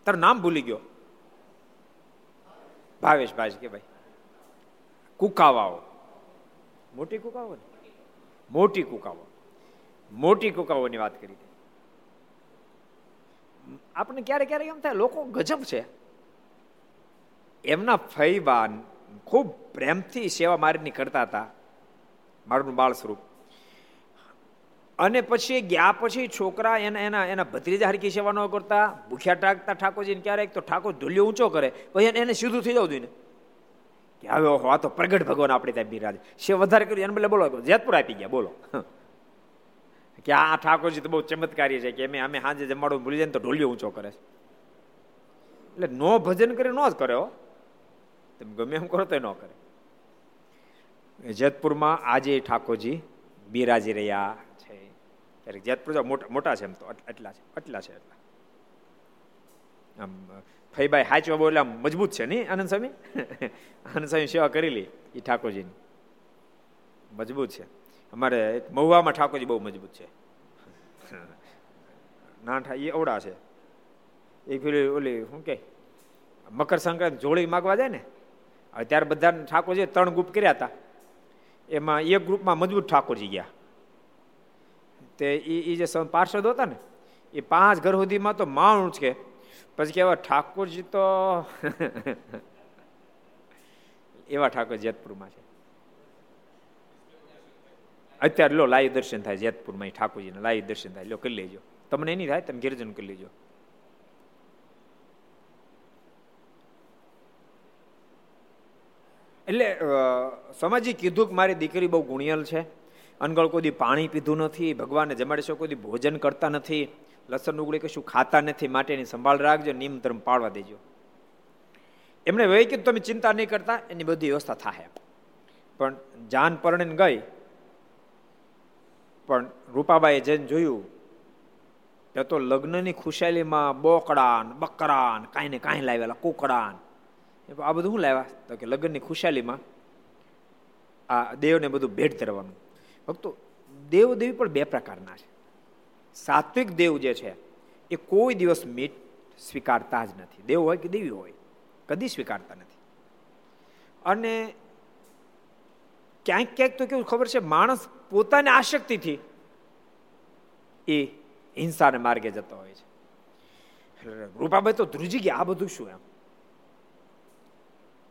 તારું નામ ભૂલી ગયો. ભાવેશ ભાઈ કે ભાઈ. કુકાવાઓ. મોટી કુકાવો ને મોટી કુકાવો. મોટી કુકાઓની વાત કરી આપણે ક્યારેક ક્યારેક એમ થાય, લોકો ગજબ છે. એમના ફૈબાન ખૂબ પ્રેમથી સેવા મારીની કરતા હતા. મારું બાળ સ્વરૂપ અને પછી ગયા પછી છોકરા એના એના એના ભત્રીજા હરકી સેવા ન કરતા, ભૂખ્યા ટાંકતા ઠાકોરજીને ક્યારેક તો ઠાકોર ધૂલ્યો ઊંચો કરે, પછી એને સીધું થઈ જવું જોઈએ કે હવે ઓહો, આ તો પ્રગટ ભગવાન આપણે ત્યાં બિરાજ. છે વધારે કર્યું, એને બદલે બોલો, જેતપુર આપી ગયા, બોલો. કે આ ઠાકોરજી તો બહુ ચમત્કારી છે, કે અમે અમે સાંજે જમાડું ભૂલી જાય તો ઢોલિયો ઊંચો કરે છે. એટલે નો ભજન કરે, નો જ કરે તમે ગમે એમ કરો તો ન કરે. જેતપુરમાં આજે ઠાકોરજી બિરાજી રહ્યા છે ક્યારેક જેતપુર મોટા મોટા છે એમ તો એટલા છે એટલા છે એટલા. આમ ફઈબાઈ હાચવા બોલે આમ મજબૂત છે નહીં આનંદ સ્વામી? આનંદ સ્વામી સેવા કરેલી એ ઠાકોરજીની. મજબૂત છે. અમારે મહુવામાં ઠાકોરજી બહુ મજબૂત છે. ના એ અવડા છે. એ પેલી ઓલી શું કે, મકર સંક્રાંતિ જોડી માગવા જાય ને ત્યારે બધા ઠાકોરજી ત્રણ ગ્રુપ કર્યા હતા. એમાં એક ગ્રુપમાં મજબૂત ઠાકોરજી ગયા. તે એ જે પાર્ષદ હતા ને એ પાંચ ઘર સુધીમાં તો માણસ કે પછી કેવા, ઠાકોરજી તો એવા ઠાકોર જેતપુરમાં છે. અત્યારે લો, લાઈ દર્શન થાય જેતપુરમાં ઠાકોરજીને લાઈ દર્શન થાય. લો, કરી લેજો. તમને એની થાય? તમે ગિરજન કરી લેજો. એટલે સમાજી કીધું કે મારી દીકરી બહુ ગુણિયલ છે. અનગળ કોઈ પાણી પીધું નથી, ભગવાનને જમાડી શકો કોઈ ભોજન કરતા નથી, લસણ ઉગડી કશું ખાતા નથી, માટેની સંભાળ રાખજો, નિયમ ધર્મ પાળવા દેજો. એમણે વહી કીધું, તમે ચિંતા નહીં કરતા, એની બધી વ્યવસ્થા થાય પણ જાન પરણીને ગઈ. પણ રૂપાબાઈએ જઈને જોયું તે તો લગ્નની ખુશાલીમાં બોકડાન, બકરાન, કાંઈ ને કાંઈ લાવેલા, કુકડાન. આ બધું શું લાવ્યા? તો કે લગ્નની ખુશાલીમાં આ દેવને બધું ભેટ ધરવાનું. ભક્તો દેવ દેવી પણ બે પ્રકારના છે. સાત્વિક દેવ જે છે, એ કોઈ દિવસ મીઠ સ્વીકારતા જ નથી. દેવ હોય કે દેવી હોય, કદી સ્વીકારતા નથી. અને ક્યાંક ક્યાંક તો કેવું ખબર છે, માણસ પોતાની આશક્તિથી એ હિંસાને માર્ગે જતો હોય છે. રૂપાભાઈ તો ધ્રુજી ગયા, આ બધું શું એમ?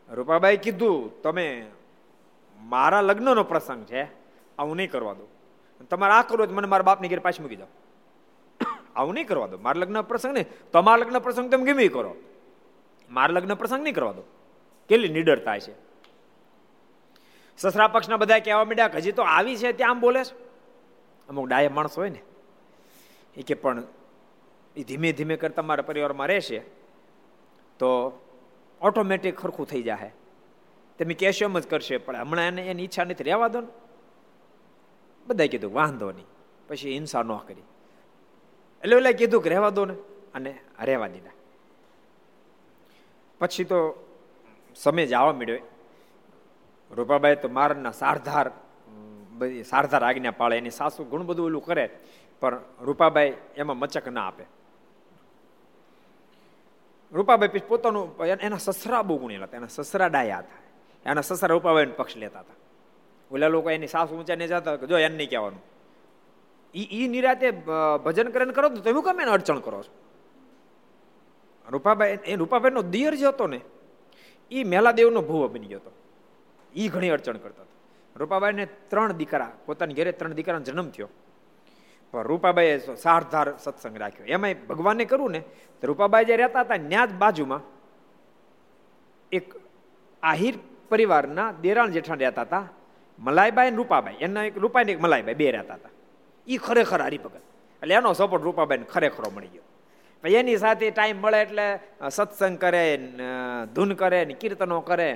રૂપાબાઈ કીધું, તમે મારા લગ્નનો પ્રસંગ છે આવું નહીં કરવા દો. તમારે આ કરો મને મારા બાપની ઘેર પાછી મૂકી જાઓ. આવું નહીં કરવા દો. મારા લગ્ન પ્રસંગ ને તમારા લગ્ન પ્રસંગ તમે ગમે કરો? મારા લગ્ન પ્રસંગ નહીં કરવા દો. કેટલી નિડરતા છે. સસરા પક્ષના બધા કહેવા માંડ્યા હજી તો આવી છે, ત્યાં આમ બોલે છે. અમુક ડાય માણસ હોય ને, એ કે પણ એ ધીમે ધીમે કરતા મારા પરિવારમાં રહેશે તો ઓટોમેટિક ખરખું થઈ જાય તમે કહેશો એમ જ કરશે, પણ હમણાં એને એની ઈચ્છા નથી. રહેવા દો ને. બધા કીધું, વાંધો નહીં. પછી હિંસા ન કરી. એટલે ઓલા કીધું કે, રહેવા દો ને. અને રહેવા દીધા. પછી તો સમય જવા મળ્યો રૂપાબાઈ તો મારના સારધાર બધી સારધાર આજ્ઞા પાળે. એની સાસુ ઘણું બધું ઓલું કરે, પણ રૂપાબાઈ એમાં મચક ના આપે. રૂપાબાઈ પછી પોતાનું, એના સસરા બહુ ગુણી હતા. એના સસરા ડાયા હતા. એના સસરા રૂપાબાઈ પક્ષ લેતા હતા. ઓલા લોકો એની સાસ ઊંચા ને જતા જો એને નહીં કહેવાનું. ઈ ઈ નિરાતે ભજન કરીને કરો તો તમે કેમ એને અડચણ કરો છો? રૂપાબાઈ એ રૂપાબાઈનો દિયર જે હતો ને એ મેલાદેવનો ભૂવો બની ગયો હતો. એ ઘણી અડચણ કરતા હતા. રૂપાબાઈને ત્રણ દીકરા, પોતાની ઘરે ત્રણ દીકરાનો જન્મ થયો. પણ રૂપાબાઈએ સારધાર સત્સંગ રાખ્યો. એમાં ભગવાને કરવું ને, તો રૂપાબાઈ જે રહેતા હતા ત્યાં જ બાજુમાં, એક આહિર પરિવારના દેરાણ જેઠાણ રહેતા હતા. મલાઈબાઈ અને રૂપાબાઈ. એના એક રૂપાઈ એક મલાઈબાઈ બે રહેતા હતા. એ ખરેખર હરિભગત. એટલે એનો સપોર્ટ રૂપાબાઈને ખરેખરો મળી ગયો. પછી એની સાથે ટાઈમ મળે એટલે સત્સંગ કરે ધૂન કરે, ને કીર્તનો કરે.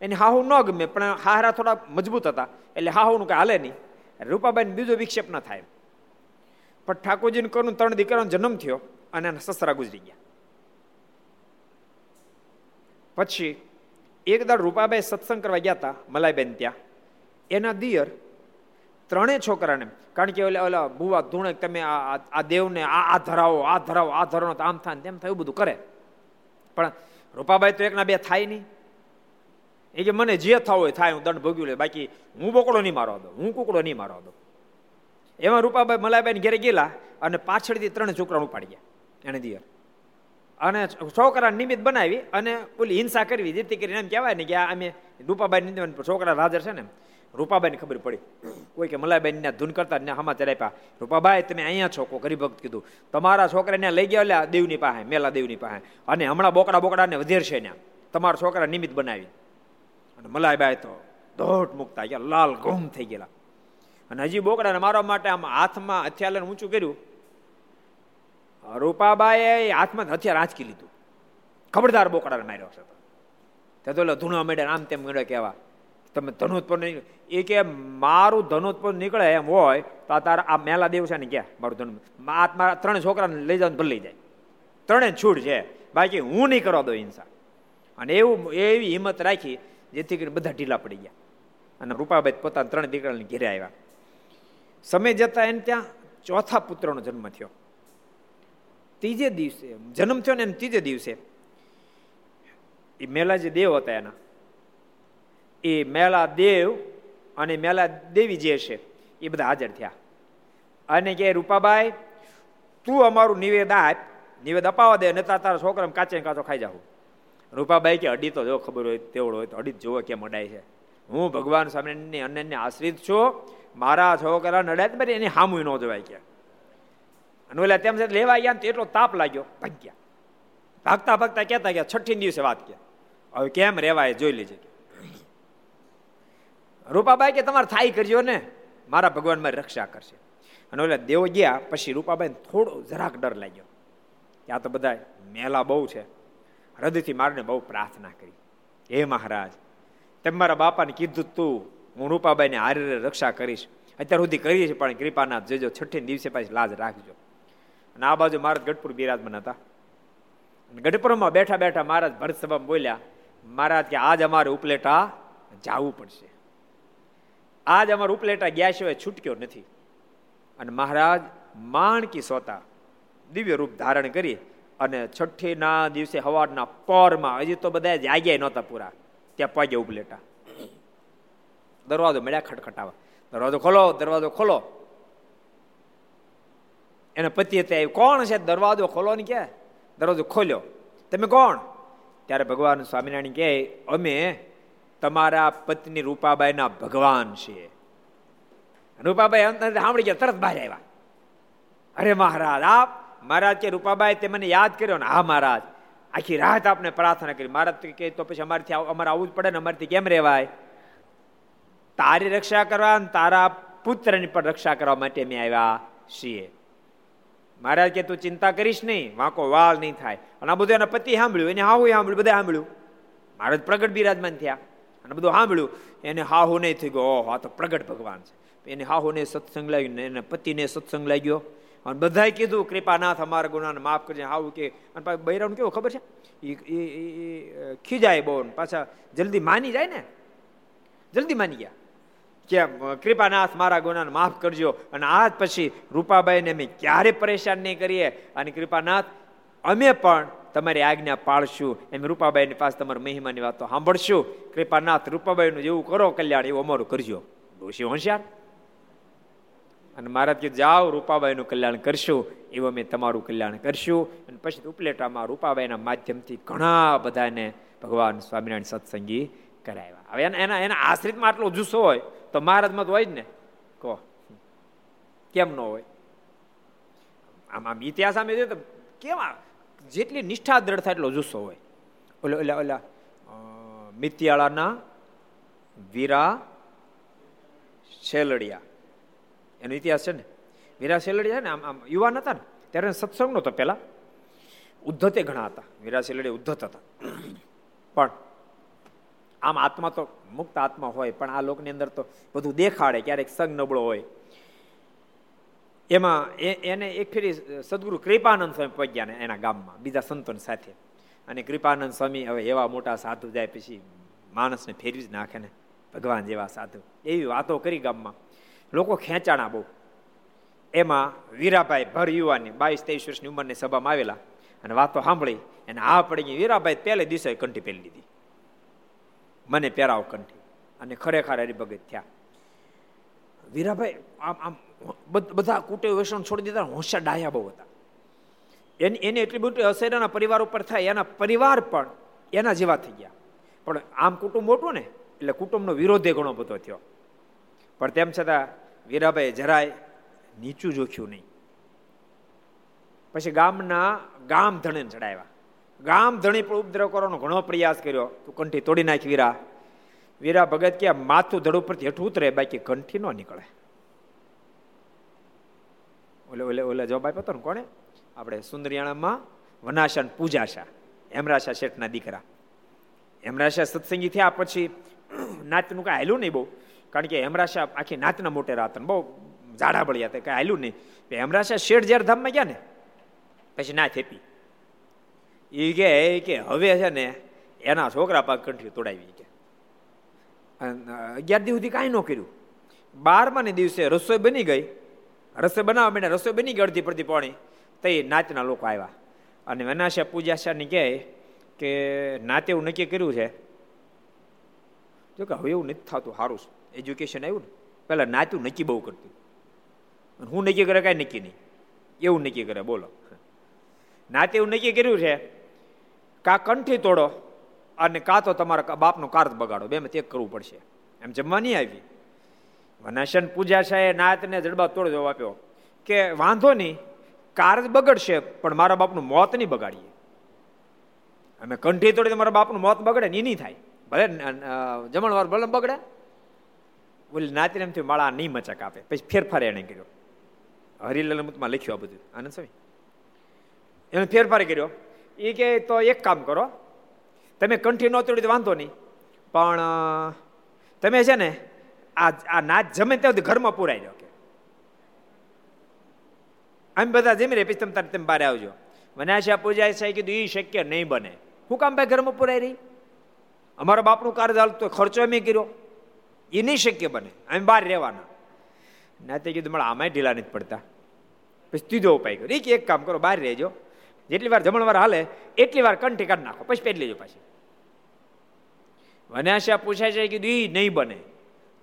એની હાહુ ન ગમે, પણ હારા થોડા મજબૂત હતા. એટલે હાહુનું કઈ હાલે નહીં. રૂપાબાઈને બીજો વિક્ષેપ ન થાય. પણ ઠાકોરજીને કરું ત્રણ દીકરાનો જન્મ થયો અને એના સસરા ગુજરી ગયા. પછી એક દાડ રૂપાબાઈ સત્સંગ કરવા ગયા હતા, મલાઈબેન ત્યાં. એના દિયર ત્રણેય છોકરાને. કારણ કે ઓલા ઓલા બુવા ધૂણે તમે આ દેવને આ આ ધરાવો આ ધરાવો આ ધરાવો આમ થાય તેમ થાય, એવું બધું કરે. પણ રૂપાબાઈ તો એકના બે થાય નહીં. એ કે મને જે થવું હોય થાય, હું દંડ ભોગ્યું લે બાકી હું બોકડો નહીં મારવા દો હું કુકડો નહીં મારવા દો એમાં રૂપાબાઈ મલાઈબાઈ ઘેરે ગયેલા અને પાછળથી ત્રણ છોકરા ઉપાડી ગયા, એને દિયર. અને છોકરા નિમિત્ત બનાવી અને ઓલી હિંસા કરવી, જેથી કરીને એમ કહેવાય ને કે અમે રૂપાબાઈ છોકરા હાજર છે ને રૂપાબાઈને ખબર પડી. કોઈ કે મલાઈબાઈને ધૂન કરતા ને સમાચાર આપ્યા રૂપાબાઈ તમે અહીંયા છો, કોઈ ભક્ત કીધું. તમારા છોકરાને લઈ ગયા એટલે દેવની પાસે, મેલા દેવની પાસે. અને હમણાં બોકડા બોકડાને વધેરશે ને. તમારા છોકરા નિમિત્ત બનાવી. અને મલાઈબાઈ તો ધોટ મુકતા ગયા, લાલ ગુમ થઈ ગયેલા. અને હજી બોકડાને મારવા માટે આમ હાથમાં હથિયાર ઊંચું કર્યું. રૂપાબાએ હાથમાં હથિયાર આંચકી લીધું. ખબરદાર બોકડાને માર્યો છે તે. તો ધૂણો મેળે આમ તેમ મેળે કહેવા. તમે ધનુત્પન્ન એ કે મારું ધનુત્પન્ન નીકળે એમ હોય, તો આ તારા આ મેલા દેવ છે ને ક્યાં? મારું ધનુ મારા ત્રણ છોકરાને લઈ જાવ ભલે જાય. ત્રણે છૂટ છે. બાકી હું નહીં કરવા દઉં હિંસા. અને એવું એવી હિંમત રાખી, જેથી કરીને બધા ઢીલા પડી ગયા. અને રૂપાબાઈ પોતાના ત્રણ દીકરાને ઘેરે આવ્યા. સમય જતા એને ત્યાં ચોથા પુત્રનો જન્મ થયો. ત્રીજે દિવસે જન્મ થયો ને એમ ત્રીજે દિવસે. એ મેલા જે દેવ હતા એના એ મેલા દેવ અને મેલા દેવી જે છે, એ બધા હાજર થયા. અને કે રૂપાબાઈ, તું અમારું નિવેદ આપ, નિવેદ અપાવા દે ને તારા છોકરા કાચે કાચો ખાઈ જાવ રૂપાબાઈ કે, અડી તો જો ખબર હોય, તેવડો હોય તો અડી જોવો કેમ અડાય છે. હું ભગવાન સ્વામિનારાયણની અનન્ય આશ્રિત છું, મારા છોકરા નડાય એની હામું ન જોવાય કે. અને ઓલા તેમ લેવા ગયા ને એટલો તાપ લાગ્યો, ભાગ્યા. ભાગતા ભાગતા કહેતા ગયા છઠ્ઠી દિવસે વાત કે. હવે કેમ રેવાય જોઈ લેજે રૂપાબાઈ કે તમારે થાય કરજો ને. મારા ભગવાન મારી રક્ષા કરશે. અને ઓલા દેવ ગયા, પછી રૂપાબાઈ થોડો જરાક ડર લાગ્યો. આ તો બધા મેલા બહુ છે. હૃદયથી મારને બહુ પ્રાર્થના કરી. હે મહારાજ, તેમ મારા બાપાને કીધું તું, હું રૂપાબાઈને હારે રક્ષા કરીશ. અત્યાર સુધી કરી છે પણ કૃપાના જજો, છઠ્ઠી દિવસે પાછી લાજ રાખજો. અને આ બાજુ મહારાજ ગઢપુર બિરાજમાન હતા. ગઢપુરમાં બેઠા બેઠા મહારાજ ભરત સભામાં બોલ્યા, મહારાજ કે આજ અમારે ઉપલેટા જવું પડશે. આજ અમારે ઉપલેટા ગયા સિવાય છૂટક્યો નથી. અને મહારાજ માણકી સોતા દિવ્ય રૂપ ધારણ કરી અને છઠ્ઠીના દિવસે હવારના પોરમાં, હજી તો બધા જાગ્યા નહોતા પૂરા, ત્યાં પગ્યા ઉપલેટા. દરવાજો મળ્યા ખટખટાવા. દરવાજો ખોલો દરવાજો ખોલો. એના પતિએ ત્યાં કોણ છે? દરવાજો ખોલો ને કે દરવાજો ખોલ્યો. તમે કોણ? ત્યારે ભગવાન સ્વામિનારાયણ કહે, અમે તમારા પત્ની રૂપાબાઈના ભગવાન છે. રૂપાબાઈ સાંભળી ગયા, તરત બહાર આવ્યા. અરે મહારાજ, આપ મહારાજ કે રૂપાબાઈ તે મને યાદ કર્યો ને, હા મહારાજ, આખી રાત આપણે પ્રાર્થના કરી. મહારાજ કે તો પછી અમારથી અમારે આવવું જ પડે ને, અમારથી કેમ રહેવાય? તારી રક્ષા કરવા અને તારા પુત્રની પણ રક્ષા કરવા માટે અમે આવ્યા છીએ. મહારાજ કે, તું ચિંતા કરીશ નહીં, વાંકો વાલ નહીં થાય. અને આ બધું એના પતિ સાંભળ્યું, એને હાવું સાંભળ્યું બધા સાંભળ્યું. મહારાજ પ્રગટ બિરાજમાન થયા. અને બધું સાંભળ્યું, એને હાહુ નહીં થઈ ગયો. ઓહો, આ તો પ્રગટ ભગવાન છે. એને હાહુને સત્સંગ લાગ્યો એને પતિને સત્સંગ લાગ્યો. અને બધાએ કીધું, કૃપાનાથ, અમારા ગુનાને માફ કરજે આવું કે. અને પાછું બૈરાનું કેવું ખબર છે? એ ખીજાય બહુ પાછા જલ્દી માની જાય ને? જલ્દી માની ગયા. કે, કૃપાનાથ, મારા ગુનાને માફ કરજો. અને આજ પછી રૂપાબાઈને અમે ક્યારે પરેશાન નહીં કરીએ. અને કૃપાનાથ, અમે પણ તમારી આજ્ઞા પાળશું. એમ રૂપાબાઈની પાસે તમારી મહિમાની વાતો સાંભળશું. કૃપાનાથ રૂપાબાઈનું જેવું કરો કલ્યાણ, એવું અમારું કરજો. ડોશી હોશિયાર. અને મહારાજ કે જાઓ રૂપાબાઈનું કલ્યાણ કરશું. એવું અમે તમારું કલ્યાણ કરશું. અને પછી ઉપલેટામાં રૂપાબાઈના માધ્યમથી ઘણા બધાને ભગવાન સ્વામિનારાયણ સત્સંગી કરાવ્યા. હવે એના એના આશ્રિતમાં આટલો જુસ્સો હોય, તો મહારાજમાં તો હોય જ ને. કહો. કેમ ન હોય? આમ આમ ઇતિહાસ આમ કેવા જેટલી નિષ્ઠા દ્રઢ થાય એટલો જુસ્સો હોય. ઓલા ઓલા ઓલા મિતિયાળાના વીરા શેલડિયા. એનો ઇતિહાસ છે ને? વીરા શેલડિયા ને આમ આમ યુવાન હતા ને, ત્યારે સત્સંગ નહોતો પહેલાં. ઉદ્ધતે ઘણા હતા. વીરા શેલડિયા ઉદ્ધત હતા. પણ આમ આત્મા તો મુક્ત આત્મા હોય, પણ આ લોકની અંદર તો બધું દેખાડે, ક્યારેક સંગ નબળો હોય. એમાં એને એક ફેરી સદગુરુ કૃપાનંદ સ્વામી પહોંચ્યા ને એના ગામમાં, બીજા સંતોની સાથે. અને કૃપાનંદ સ્વામી હવે એવા મોટા સાધુ જાય પછી માણસને ફેરવી જ નાખે ને, ભગવાન જેવા સાધુ. એવી વાતો કરી ગામમાં. લોકો ખેંચાણા બહુ. એમાં વીરાભાઈ ભર યુવાની બાવીસ ત્રેવીસ વર્ષની ઉંમરની સભામાં આવેલા. અને વાતો સાંભળી અને આ પડી ગઈ વીરાભાઈ પહેલે દિવસે કંઠી પહેરી લીધી. મને પહેરાવ કંઠી. અને ખરેખર હરિભગત થયા. વીરાભાઈ, આમ આમ બધા કુટે વ્યસન છોડી દીધા હોશિયાર ડાયા બહુ હતા. એની એની એટલી બધી અસર એના પરિવાર ઉપર થાય, એના પરિવાર પણ એના જેવા થઈ ગયા. પણ આમ કુટુંબ મોટું ને, એટલે કુટુંબનો વિરોધે ઘણો બધો થયો. પણ તેમ છતાં વીરાભાઈ જરાય નીચું જોખ્યું નહીં. પછી ગામના, ગામ ધણીને ચડાવ્યા. ગામ ધણી પણ ઉપદ્રવ કરવાનો ઘણો પ્રયાસ કર્યો. તું કંઠી તોડી નાખ વીરા. વીરા ભગત કે માથું ધડ ઉપરથી હેઠું ઉતરે, બાકી કંઠી ન નીકળે. ઓલે ઓલે ઓલે જવાબ આપ્યો હતો ને કોણે? આપણે સુંદરિયાણામાં વનાશા પૂજાશા, હેમરાશા શેઠના દીકરા. હેમરાશા સત્સંગી થયા પછી નાતનું કાંઈ હાલ્યું નહીં બહુ, કારણ કે હેમરાશા આખી નાતના મોટેરા હતા બહુ જાડા બળ્યા હતા, કાંઈ હાલ્યું નહીં. હેમરાશા શેઠ જ્યારે ધામમાં ગયા ને, પછી ના થેપી એ કે કે હવે છે ને એના છોકરા પાક કંઠી તોડાવી કે. અગિયાર દિવસ સુધી કાંઈ ન કર્યું. બારમા ને દિવસે રસોઈ બની ગઈ રસોઈ બનાવવા માંડ્યા, રસોઈ બની ગઈ અડધી પડતી પાણી. તો એ નાતના લોકો આવ્યા. અને વનાશા પૂજાશાની કહે કે નાતે એવું નક્કી કર્યું છે. જો કે હવે એવું નથી થતું સારું એજ્યુકેશન આવ્યું ને, પહેલાં નાતું નક્કી બહુ કરતું. હું નક્કી કરે કાંઈ નક્કી નહીં. એવું નક્કી કરે, બોલો. નાતે એવું નક્કી કર્યું છે, કા કંઠી તોડો અને કાં તો તમારા બાપનો કાર્ત બગાડો. બે તે કરવું પડશે. એમ જમવા નહીં આવી. વનાશન પૂજા છે નાતને જડબા તોડ જવાબ આપ્યો કે વાંધો નહીં, કાર બગડશે, પણ મારા બાપનું મોત નહીં બગાડીએ. અમે કંઠી તોડી મારા બાપનું મોત બગડે ને નહીં થાય. ભલે જમણવાર ભલે બગડે. બોલી નાતીને એમથી માળા નહીં મચક આપે. પછી ફેરફાર એને કર્યો. હરિલાલ મુતમાં લખ્યું આ બધું. આનંદ સ્વામી. એને ફેરફાર કર્યો. એ કે, તો એક કામ કરો. તમે કંઠી ન તોડી વાંધો નહીં, પણ તમે છે ને આ આ નાચ જમે ત્યાં ઘરમાં પુરાઈ જાવ કે. આમ બધા જમી રહે પછી તમે તમે બહાર આવજો. વનાશા પૂજાય છે કીધું એ શક્ય નહીં બને. હું કામ ભાઈ ઘરમાં પુરાઈ રહી? અમારા બાપનું કાર ચાલતો ખર્ચો એમ કર્યો. એ નહીં શક્ય બને. અમે બહાર રહેવાના. નાતે કીધું મળે આમાંય ઢીલા નથી પડતા. પછી ત્રીજો ઉપાય કર્યો. એક કામ કરો, બહાર રહેજો. જેટલી વાર જમણવાર હાલે, એટલી વાર કંઠી કાઢી નાખો. પછી પહેરી લેજો પાછી. વનાશા પૂછાય છે કીધું એ નહીં બને.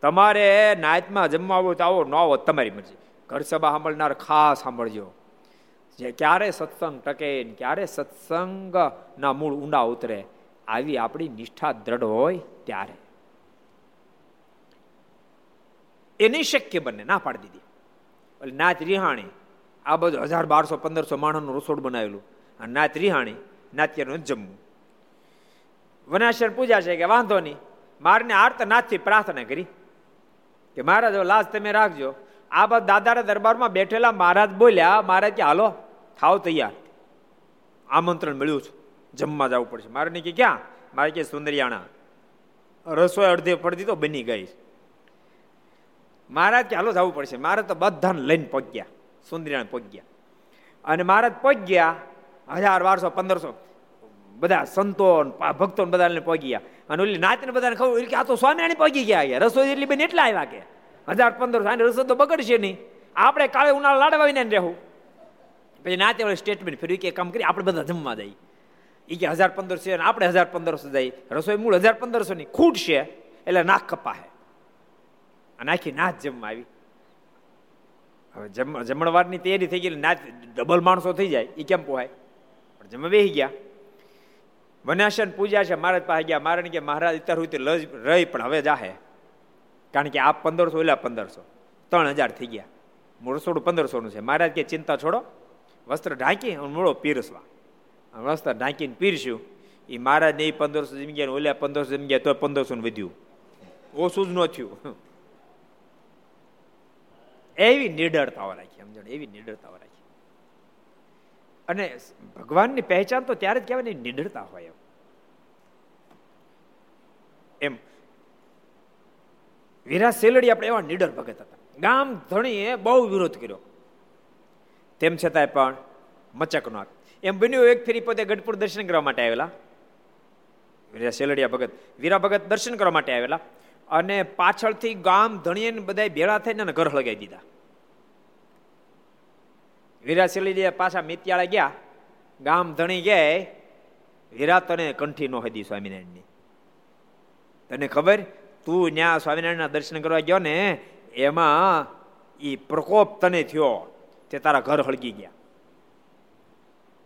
તમારે નાયતમાં જમવા આવો તો આવો, ન આવો, તમારી મરજી. ઘર સભા સાંભળનાર ખાસ સાંભળજો. જે ક્યારે સત્સંગ ટકે ક્યારે સત્સંગ ના મૂળ ઊંડા ઉતરે, આવી આપણી નિષ્ઠા દ્રઢ હોય ત્યારે. એ નહીં શક્ય બને, ના પાડી દીધી. એટલે નાચ રિહાણી, આ બધું હજાર બારસો, પંદરસો માણસનું રસોડ બનાવેલું. અને નાચ રિહાણી, નાત્યનું જમવું. વનાશર પૂજા છે કે વાંધો નહીં. મારને આર્તનાથથી પ્રાર્થના કરી. કે મહારાજ લાશ તમે રાખજો. આ બધા દાદાના દરબારમાં બેઠેલા મહારાજ બોલ્યા, મહારાજ કે, હાલો, થાવ તૈયાર. આમંત્રણ મળ્યું છે. જમવા જવું પડશે. મારે કે ક્યાં? મારે કે સુંદરિયાણા. રસોઈ અડધે પડતી તો બની ગઈ મહારાજ કે, હાલો, જવું પડશે. મારે તો બધાને લઈને પગ્યા, સુંદરિયાણ પગ્યા. અને મહારાજ પગ્યા, હજાર બારસો પંદરસો બધા સંતો ભક્તો બધાને પગ્યા. અને ઓલી નાતને બધાને ખબર કે આ તો સ્વામિનારાયણ પગી ગયા રસોઈ એટલી બેન એટલા આવ્યા કે હજાર પંદર આને રસોઈ તો બગડશે નહીં. આપણે કાળે ઉનાળા લાડવાવીને રહેવું. પછી નાતે વળી સ્ટેટમેન્ટ ફેરવી કે કામ કરી આપણે બધા જમવા જાય એ કે હજાર પંદરસો અને આપણે હજાર પંદરસો જઈએ. રસોઈ મૂળ હજાર પંદરસો ની ખૂટ છે, એટલે નાક કપાહે. અને આખી નાચ જમવા આવી. હવે જમ, જમણવારની તૈયારી થઈ ગઈ નાચ ડબલ માણસો થઈ જાય. એ કેમ પોહાય? પણ જમવા બેસી ગયા. વનાશન પૂજા છે મહારાજ પાસે ગયા. મારે કે મહારાજ અત્યાર સુધી રહી, પણ હવે જાહે. કારણ કે આ પંદરસો, ઓલા પંદરસો. ત્રણ હજાર થઈ ગયા. રસોડું પંદરસોનું છે. મહારાજ કે, ચિંતા છોડો. વસ્ત્ર ઢાંકી મૂળો પીરસવા. વસ્ત્ર ઢાંકીને પીરસ્યું. એ મહારાજ નહીં પંદરસો જમી ગયા ઓલા પંદરસો જમી ગયા, તો પંદરસો વધ્યું. ઓછું જ ન થયું. એવી નિડરતાઓ રાખી સમજણ, એવી નિડરતાઓ રાખી. અને ભગવાનની પહેચાન તો ત્યારે જ કહેવાય નિડરતા હોય એમ. વીરા સેલડી આપણે એવા નિડર ભગત હતા. ગામ ધણીએ બહુ વિરોધ કર્યો. તેમ છતાંય પણ મચક નો એમ બન્યું એક ફેરી પોતે ગઢપુર દર્શન કરવા માટે આવેલા. વીરા સેલડિયા ભગત, વીરા ભગત દર્શન કરવા માટે આવેલા અને પાછળથી ગામ ધણીએ બધા ભેળા થઈને ઘર હળગાવી દીધા. વીરા પાછા મિત્યાળા ગયા. ગામ ધણી ગયા વીરા તને કંઠી નો હતી સ્વામિનારાયણની. તને ખબર? તું ત્યાં સ્વામિનારાયણના દર્શન કરવા ગયો ને, એમાં એ પ્રકોપ તને થયો તે તારા ઘર હળગી ગયા.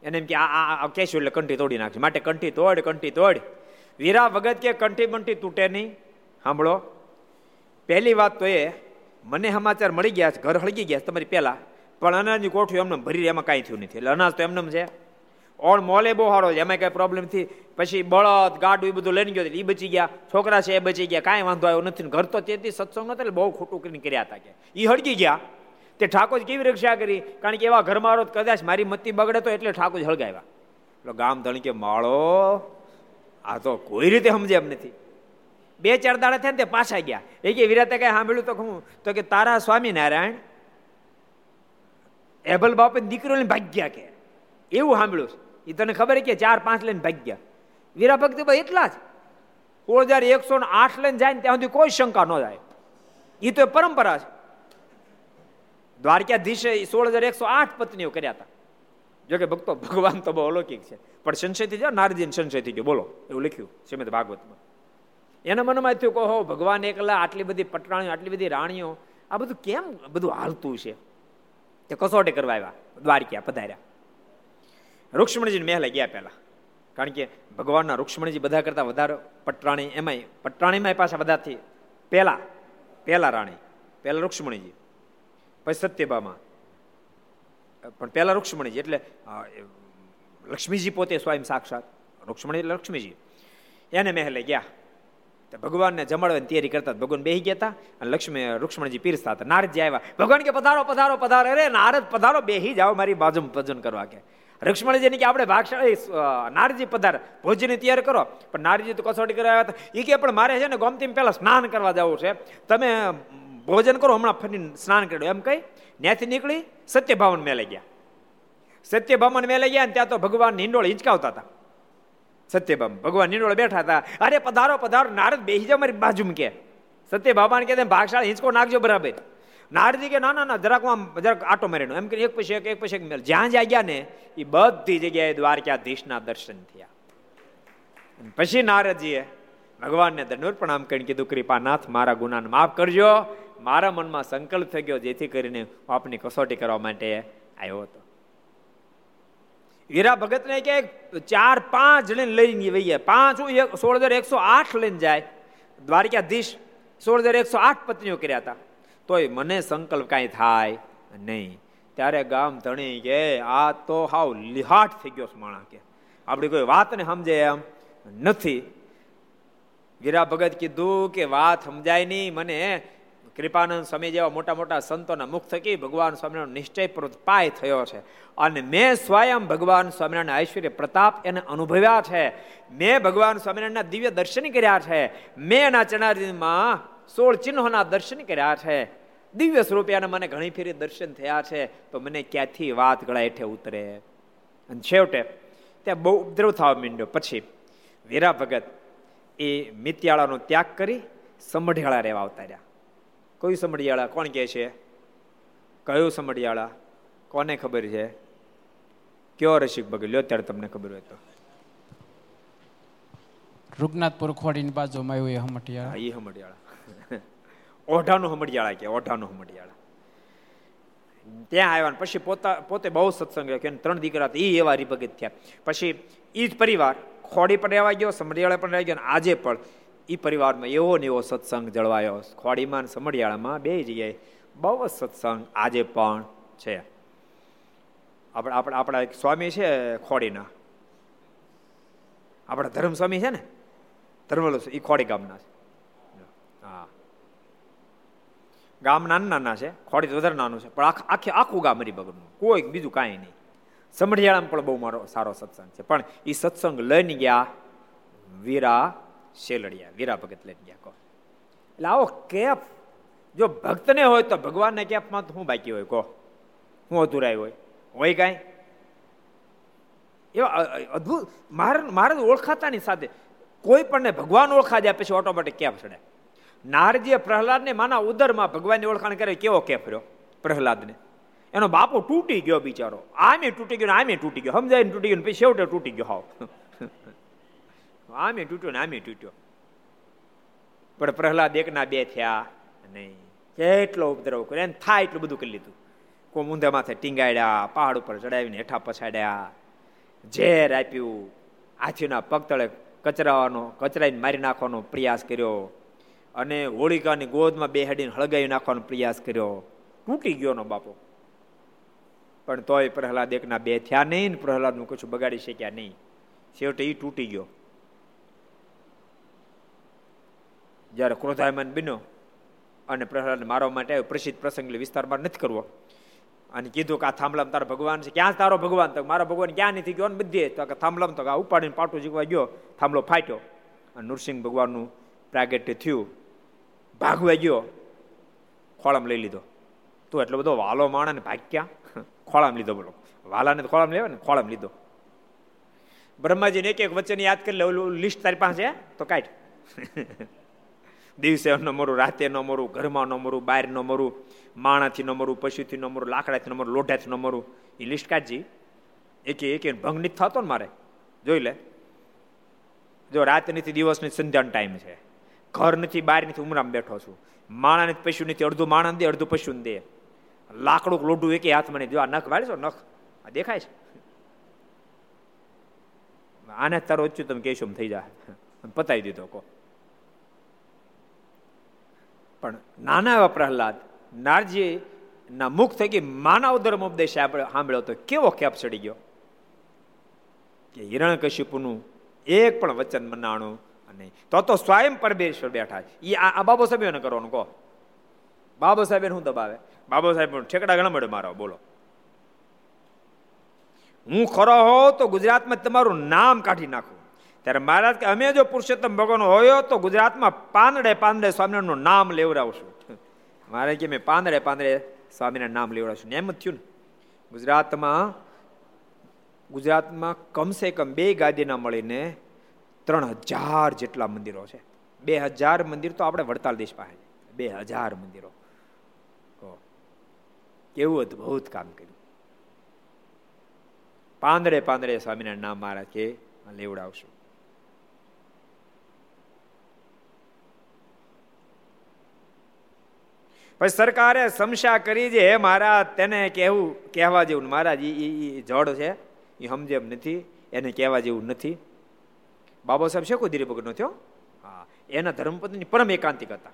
એને એમ કે, આ કહેશું એટલે કંઠી તોડી નાખશે માટે કંઠી તોડ કંઠી તોડ. વીરા વગત કે કંઠી બંઠી તૂટે નહીં. સાંભળો. પહેલી વાત તો એ, મને સમાચાર મળી ગયા છે, ઘર હળગી ગયા તમારી પહેલા. પણ અનાજની કોઠું એમને ભરી એમાં કાંઈ થયું નથી. એટલે અનાજ તો એમને છે. ઓણ મોલે બહુ સારો છે એમાં કઈ પ્રોબ્લેમથી પછી બળદ, ગાડું એ બધું લઈને ગયો એ બચી ગયા. છોકરા છે એ બચી ગયા, કાંઈ વાંધો આવ્યો નથી. ઘર તો તેથી સત્સંગ નતો એટલે બહુ ખોટું કરીને કર્યા હતા કે. એ હળગી ગયા. તે ઠાકોર કેવી રક્ષા કરી? કારણ કે એવા ઘરમાં કદાચ મારી મત્તી બગડે તો એટલે ઠાકોર હળગાવ્યા. એટલે ગામ ધણી કે, માળો, આ તો કોઈ રીતે સમજે એમ નથી. બે ચાર દાડા થયા ને તે પાછા ગયા. એ કે, વિરાતે કઈ સાંભળ્યું તો હું તો કે, તારા સ્વામિનારાયણ એબલ બાપે દીકરીઓને ભાગ્યા કે. એવું સાંભળ્યું એ તને ખબર કે ચાર પાંચ લઈને ભાગ્યા. વીરા ભક્તિ ભાઈ એટલા જ. સોળ હજાર એકસો ને આઠ લઈને જાય ને ત્યાં સુધી કોઈ શંકા ન જાય એ તો પરંપરા છે. દ્વારકાધીશે સોળ હજાર એકસો આઠ પત્નીઓ કર્યા હતા. જોકે ભક્તો, ભગવાન તો બહુ અલૌકિક છે. પણ સંશય થઈ જાઓ નારદીન સંશય થઈ ગયો. બોલો, એવું લખ્યું શ્રીમદ ભાગવતમાં. એના મનમાં થયું કહો ભગવાન એકલા આટલી બધી પટરાણીઓ, આટલી બધી રાણીઓ, આ બધું કેમ બધું હાલતું છે? તે કસોટી કરવા આવ્યા, દ્વારકા પધાર્યા. રૂક્ષ્મણીજી મહેલે ગયા પહેલા. કારણ કે ભગવાનના રૂક્ષ્મણીજી બધા કરતા વધારે પટરાણી, એમાંય પટરાણીમાં પાછા બધાથી પહેલા પહેલા રાણી, પહેલા રૂક્ષ્મણીજી. પછી સત્યભામાં. પણ પહેલા રૂક્ષ્મણીજી, એટલે લક્ષ્મીજી પોતે સ્વયં સાક્ષાત. રૂક્ષ્મણી એટલે લક્ષ્મીજી. એને મહેલે ગયા. ભગવાનને જમાડવાની તૈયારી કરતા ભગવાન બેહી ગયા હતા અને લક્ષ્મી રૂક્ષ્મણજી પીરસતા હતા. નારદજી આવ્યા, ભગવાન કે પધારો પધારો પધારો. અરે, નારદ, પધારો, બેહી જાઓ, મારી બાજુમાં ભજન કરવા કે. રૂક્ષ્મણીજીને કે, આપણે ભાગશાળી નારજી પધાર ભોજન તૈયાર કરો. પણ નારજી તો કસોટી કરવા આવ્યા હતા. એ કે, પણ મારે છે ને ગોમતી પહેલા સ્નાન કરવા જવું છે. તમે ભોજન કરો, હમણાં ફરી સ્નાન કર્યું. એમ કઈ ત્યાંથી નીકળી સત્યભાવન મેલે ગયા. સત્યભાવન મેલે ગયા ને ત્યાં તો ભગવાન હિંડોળ હિંચકાવતા હતા. સત્યભામ ભગવાન નિરોળ બેઠા હતા. અરે, પધારો પધારો. નારદ બેસી જાવ મારી બાજુમાં કે. સત્ય સત્યભામાન કે ભાગશાળ, હિંચકો નાખજો બરાબર. નારદી કે ના ના ના, જરાક આમ, જરાક આટો મારીનો. એમ કે, એક પછી એક એક પછી એક. મેળ જ્યાં જ્યાં ગયા ને એ બધી જગ્યાએ દ્વારકાધીશના દર્શન થયા. પછી નારદજીએ ભગવાનને દંડોર પ્રણામ કરીને કીધું, કૃપાનાથ, મારા ગુનાને માફ કરજો. મારા મનમાં સંકલ્પ થઈ ગયો, જેથી કરીને આપની કસોટી કરવા માટે આવ્યો હતો. વીરા ભગતને કે ચાર પાંચ જણે લઈને વહી ગયા પાંચ સોળ હજાર એકસો આઠ લઈને જાય. દ્વારકાધીશ સોળ હજાર એકસો આઠ પત્નીઓ કર્યા હતા. તોય મને સંકલ્પ કાંઈ થાય નહીં. ત્યારે ગામ ધણી કે, આ તો હાવ લિહાટ થઈ ગયો માણા કે. આપણી કોઈ વાતને સમજે એમ નથી. વીરા ભગત કીધું કે, વાત સમજાય નહીં. મને કૃપાનંદ સ્વામી જેવા મોટા મોટા સંતોના મુખ થકી ભગવાન સ્વામિનારાયણ નિશ્ચયપૂર્વક પાય થયો છે. અને મેં સ્વયં ભગવાન સ્વામિનારાયણ ઐશ્વર્ય પ્રતાપ એને અનુભવ્યા છે. મેં ભગવાન સ્વામિનારાયણના દિવ્ય દર્શન કર્યા છે. મેં એના ચણારીમાં સોળ ચિહ્નોના દર્શન કર્યા છે. દિવ્ય સ્વરૂપે મને ઘણી ફેરી દર્શન થયા છે. તો મને ક્યાંથી વાત ગળા હેઠે ઉતરે? અને છેવટે, ત્યાં બહુ ઉપદ્રવ થવા માંડ્યો. પછી, વીરા ભગત એ મિત્યાળાનો ત્યાગ કરી સમઢિયાળા રહેવા આવતા રહ્યા. કયું સમઢિયાળા કોણ કહે છે? કયું સમઢિયાળા કોને ખબર છે? કયો રસિક ભગત લ્યો ત્યારે તમને ખબર હોય તો. રૂગનાથપુર ખોડીની બાજુમાં આવ્યું એ હમટિયાળા. એ હમડિયાળા ઓઢાનું હમડિયાળા કે ઓઢાનું હમડિયાળા ત્યાં આવ્યા પછી પોતા પોતે બહુ સત્સંગ કે ત્રણ દીકરા એ એવા રીભગત થયા. પછી એ જ પરિવાર ખોડી પણ રહેવા ગયો સમડિયાળા પણ રહી ગયો આજે પણ એ પરિવારમાં એવો ને એવો સત્સંગ જળવાયો. ખોડીમાં સમઢિયાળામાં બે જગ્યાએ બહુ જ સત્સંગ આજે પણ છે. આપણે આપણે આપણા એક સ્વામી છે ખોડીના. આપણા ધર્મ સ્વામી છે ને? ધર્મલો એ ખોડી ગામના છે. હા. ગામ નાના નાના છે. ખોડી વધારે નાનું છે. પણ આખે આખું ગામ હરિભગતનું કોઈ બીજું કાંઈ નહીં. સમઢિયાળામાં પણ બહુ મારો સારો સત્સંગ છે. પણ એ સત્સંગ લઈને ગયા વીરા શેલડિયા, વીરા ભગત લઈને ગયા કહો. એટલે આવો કેફ જો ભક્તને હોય તો ભગવાનને કેફમાં તો શું બાકી હોય, કહો. હું અધુરાય હોય. હોય કાંઈ? એવા અદભુત, મારે મારે ઓળખાતાની સાથે કોઈ પણને ભગવાન ઓળખા જાય પછી ઓટોમેટિક કેફ ચડે. નારજીએ પ્રહલાદને માના ઉદરમાં ભગવાનની ઓળખાણ કરે, કેવો કેફ રહ્યો? પ્રહલાદને. એનો બાપો તૂટી ગયો બિચારો. આમે તૂટી ગયો આમે તૂટી ગયો. સમજાય તૂટી ગયો પછી છેવટે તૂટી ગયો. હાવ. આમે તૂટ્યો ને આમે તૂટ્યો. પણ પ્રહલાદ એકના બે થયા નહીં કેટલો ઉપદ્રવ કર્યો. એને થાય એટલું બધું કરી લીધું. કોઈ ઊંધા માથે ટીંગાડ્યા પહાડ ઉપર ચડાવીને હેઠા પછાડ્યા. ઝેર આપ્યું. હાથીના પગ તળે કચરાવાનો, કચરાઈને મારી નાખવાનો પ્રયાસ કર્યો. અને હોળિકાની ગોદમાં બે હેડીને હળગાવી નાખવાનો પ્રયાસ કર્યો. તૂટી ગયો નો બાપો. પણ તોય પ્રહલાદ એકના બે થયા નહીં ને પ્રહલાદનું કશું બગાડી શક્યા નહીં. છેવટે એ તૂટી ગયો. જ્યારે ક્રોધાયમાન બન્યો અને પ્રહલાદને મારવા માટે આવ્યો, પ્રસિદ્ધ પ્રસંગ વિસ્તારમાં નથી કરવો. અને કીધું કે આ થાંભલામાં તારો ભગવાન છે. ક્યાં તારો ભગવાન? તો મારો ભગવાન ક્યાં નથી ગયો ને બધે. તો કે થાંભલામાં તો આ ઉપાડીને પાટું જીકવા ગયો. થાંભલો ફાટ્યો. અને નૃસિંહ ભગવાનનું પ્રાગટ્ય થયું. ભાગવા ગયો. ખોળામ લઈ લીધો. તો એટલો બધો વાલો માણા ને ભાગ્યા? ખોળામ લીધો બોલો. વાલાને તો ખોળામ લેવા ને ખોળામ લીધો. બ્રહ્માજીને એક એક વચ્ચેની યાદ કરી લે. લિસ્ટ તારી પાસે તો કાઢ. દિવસે ન મરું, રાતે ન મરું, ઘરમાં ન મરું, બહાર ન મરું, માણાથી ન મરું, પશુથી ન મરું, લાકડાથી ન મરું, લોઢાથી ન મરું. એ લિસ્ટ કાઢજી. એક એક ભંગ નથી થતો ને મારે. જોઈ લે. જો રાત નથી, દિવસ નથી, સંધ્યાનો ટાઈમ છે. ઘર નથી, બહાર નથી, ઉમરામાં બેઠો છું. માણા નથી, પશુ નથી, અડધું માણા દે, અડધું પશુ દે. લાકડું લોઢું એક હાથમાં નહીં. જો આ નખ વાળશો નખ? આ દેખાય છે? આને તારો ઓછું તમે કહેશો થઈ જાય પતાવી દીધો કો. પણ નાના એવા પ્રહલાદ, નારજી ના મુખ થકી માનવ ધર્મ ઉપદેશ આપણે સાંભળ્યો તો કેવો કેપ ચડી ગયો. કે હિરણ કશ્યપુનું એક પણ વચન મનાણું અને તો તો સ્વયં પરમેશ્વર બેઠા એ આ બાબો સાહેબ એને કરવાનું, કહો. બાબો સાહેબ શું દબાવે? બાબો સાહેબ ઠેકડા ઘણા મળે મારો, બોલો. હું ખરો હો તો ગુજરાતમાં તમારું નામ કાઢી નાખું. ત્યારે મહારાજ કે, અમે જો પુરુષોત્તમ ભગવાન હોય તો ગુજરાતમાં પાંદડે પાંદડે સ્વામિનારાયણનું નામ લેવડાવશું. મારે કે, મેં પાંદડે પાંદડે સ્વામીના નામ લેવડાવશું. એમ જ થયું ને. ગુજરાતમાં ગુજરાતમાં કમસે કમ બે ગાદીના મળીને ત્રણ હજાર જેટલા મંદિરો છે. બે હજાર મંદિર તો આપણે વડતાલ દેશ પાસે બે હજાર મંદિરો. કેવું અદભુત કામ કર્યું. પાંદડે પાંદડે સ્વામિનારાયણ નામ મારા કે લેવડાવશું. પછી સરકારે સમશા કરી છે. હે મારા તેને કહેવું કહેવા જેવું મહારાજ એ જડ છે. એ સમજે એમ નથી. એને કહેવા જેવું નથી. બાબા સાહેબ છે કોઈ ધીરે નો થયો? હા. એના ધર્મપત્ની પરમ એકાંતિક હતા.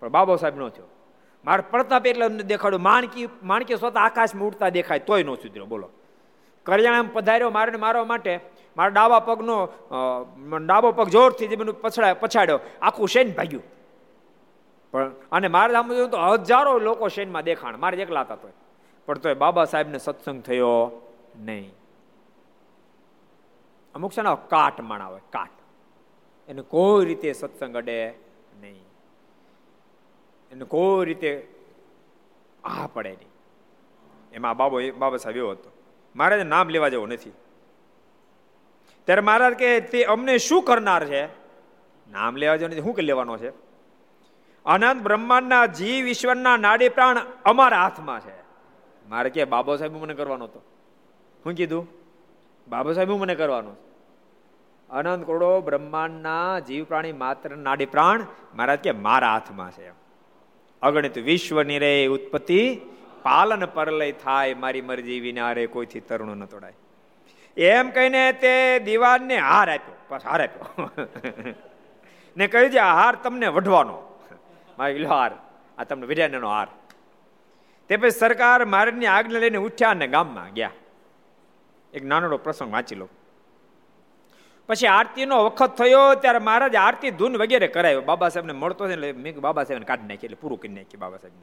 પણ બાબા સાહેબ નો થયો. મારે પડતાપ એટલે દેખાડ્યું માણકી માણકી સ્વતા આકાશમાં ઉડતા દેખાય, તોય ન સુધર્યો. બોલો. કરિયાણામાં પધાર્યો મારે મારવા માટે, મારા ડાબા પગનો ડાબો પગ જોરથી જે મને પછડાય પછાડ્યો. આખું શેન ભાગ્યું. પણ અને મારે આમ તો હજારો લોકો શેનમાં દેખાણ, મારે એકલા હતા તોય. પણ તોય બાબા સાહેબને સત્સંગ થયો નહીં. અમુક છે ને, કાટ માણા હોય, કાટ. એને કોઈ રીતે સત્સંગ અડે નહીં. એને કોઈ રીતે આ પડે નહીં. એમાં બાબો બાબા સાહેબ એવો હતો. મારે નામ લેવા જેવો નથી. ત્યારે મહારાજ કે તે અમને શું કરનાર છે? નામ લેવા જેવું નથી. શું કે લેવાનો છે? અનંત બ્રહ્માંડના જીવ ઈશ્વરના નાડી પ્રાણ અમારા હાથમાં છે. મારે કે, બાબો સાહેબ મને કરવાનો હતો. શું કીધું, બાબો સાહેબ મને કરવાનો અનંત કરોડો બ્રહ્માંડના જીવ પ્રાણી માત્ર નાડી પ્રાણ, મહારાજ કે, મારા હાથમાં છે. અગણિત વિશ્વ નિરે ઉત્પત્તિ, પાલન પરલય થાય, મારી મરજી વિના રે કોઈથી તરુણ ન તોડાય. એમ કહીને તે દિવાનને હાર આપ્યો, બસ હાર આપ્યો. ને કહ્યું છે આ હાર તમને વઢવાનો મારી હાર. આ તમને વિદ્યાનો હાર. તે પછી સરકાર મારની આજ્ઞા લઈને ઉઠ્યા અને ગામમાં ગયા. એક નાનોડો પ્રસંગ વાંચી લો. પછી આરતીનો વખત થયો, ત્યારે મહારાજ આરતી ધૂન વગેરે કરાયો બાબા સાહેબને મળતો છે મેં બાબા સાહેબને કાઢી નાખી, એટલે પૂરું કરી નાખી બાબા સાહેબ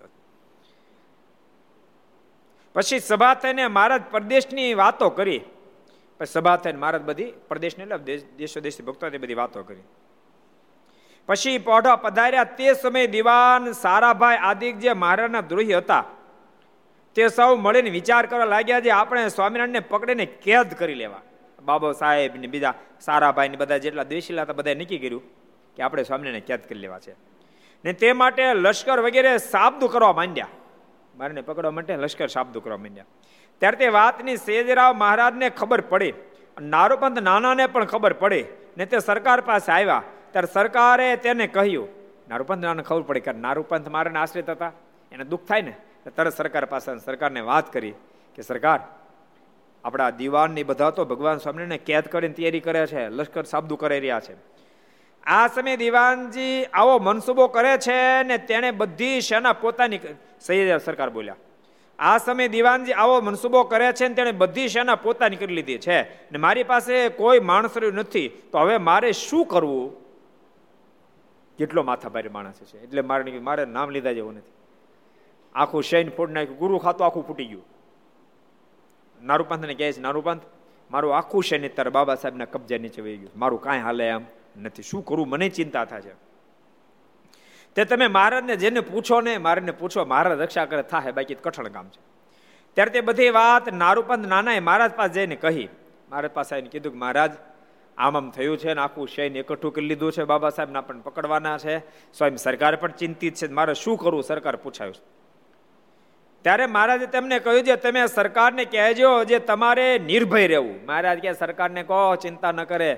પછી સભા થઈને મહારાજ પ્રદેશની વાતો કરી. પછી સભા થઈને મહારાજ બધી પ્રદેશની એટલે દેશો દેશી ભક્તો બધી વાતો કરી. પછી પોઢા પધાર્યા. તે સમયે દિવાન સારાભાઈ આદિક જે મહારાજના દ્રોહી હતા, તે સૌ મળીને વિચાર કરવા લાગ્યા છે આપણે સ્વામિનારાયણને પકડીને કેદ કરી લેવા. બાબો સાહેબ ને બીજા સારાભાઈ ને બધા જેટલા દ્વેષીલા હતા બધા નક્કી કર્યું કે આપણે સ્વામિનારાયણ કેદ કરી લેવા છે. ને તે માટે લશ્કર વગેરે સાબદું કરવા માંડ્યા. મારને પકડવા માટે લશ્કર સાબદું કરવા માંડ્યા. ત્યારે તે વાતની સેજરાવ મહારાજને ખબર પડી. નારોપંત નાનાને પણ ખબર પડી. ને તે સરકાર પાસે આવ્યા. ત્યારે સરકારે તેને કહ્યું. નારૂપંથ ખબર પડી કે નારૂપંથ મારાને આશ્રિત હતા. એને દુઃખ થાય ને તરત સરકાર પાસે સરકારને વાત કરી કે સરકાર, આપણા દીવાનની બધા તો ભગવાન સ્વામીને કેદ કરીને તૈયારી કરે છે, લશ્કર સાબદુ કરી રહ્યા છે. આ સમયે દિવાનજી આવો મનસુબો કરે છે ને તેણે બધી સેના પોતાની સૈયદ સરકાર બોલ્યા. આ સમયે દિવાનજી આવો મનસુબો કરે છે ને તેણે બધી સેના પોતાની કરી લીધી છે. ને મારી પાસે કોઈ માણસ નથી, તો હવે મારે શું કરવું? કેટલો માથાભારી માણસ છે એટલે મારે મારે નામ લીધા જેવું નથી. આખું શૈન ફોડ નાખ્યું, ગુરુ ખાતું આખું ફૂટી ગયું. નારૂપંથને કહે છે નારૂપંથ મારું આખું શૈન તારા બાબા સાહેબના કબજા નીચે વહી ગયું. મારું કાંઈ હાલે એમ નથી. શું કરું? મને ચિંતા થાય છે તે તમે મહારાજને જેને પૂછો ને મારાને પૂછો, મહારાજ, રક્ષા કરે થાય બાકી કઠણ કામ છે. ત્યારે તે બધી વાત નારૂપંત નાનાએ મહારાજ પાસે જઈને કહી. મહારાજ પાસે આવીને કીધું કે, મહારાજ આમ આમ થયું છે ને આખું શૈન એકઠું કરી લીધું છે બાબા સાહેબના પણ પકડવાના છે. સ્વયં સરકાર પણ ચિંતિત છે. મારે શું કરવું સરકાર પૂછાયું ત્યારે મહારાજે તેમને કહ્યું છે, તમે સરકારને કહેજો જે તમારે નિર્ભય રહેવું. મહારાજ કે સરકારને કહો, ચિંતા ન કરે.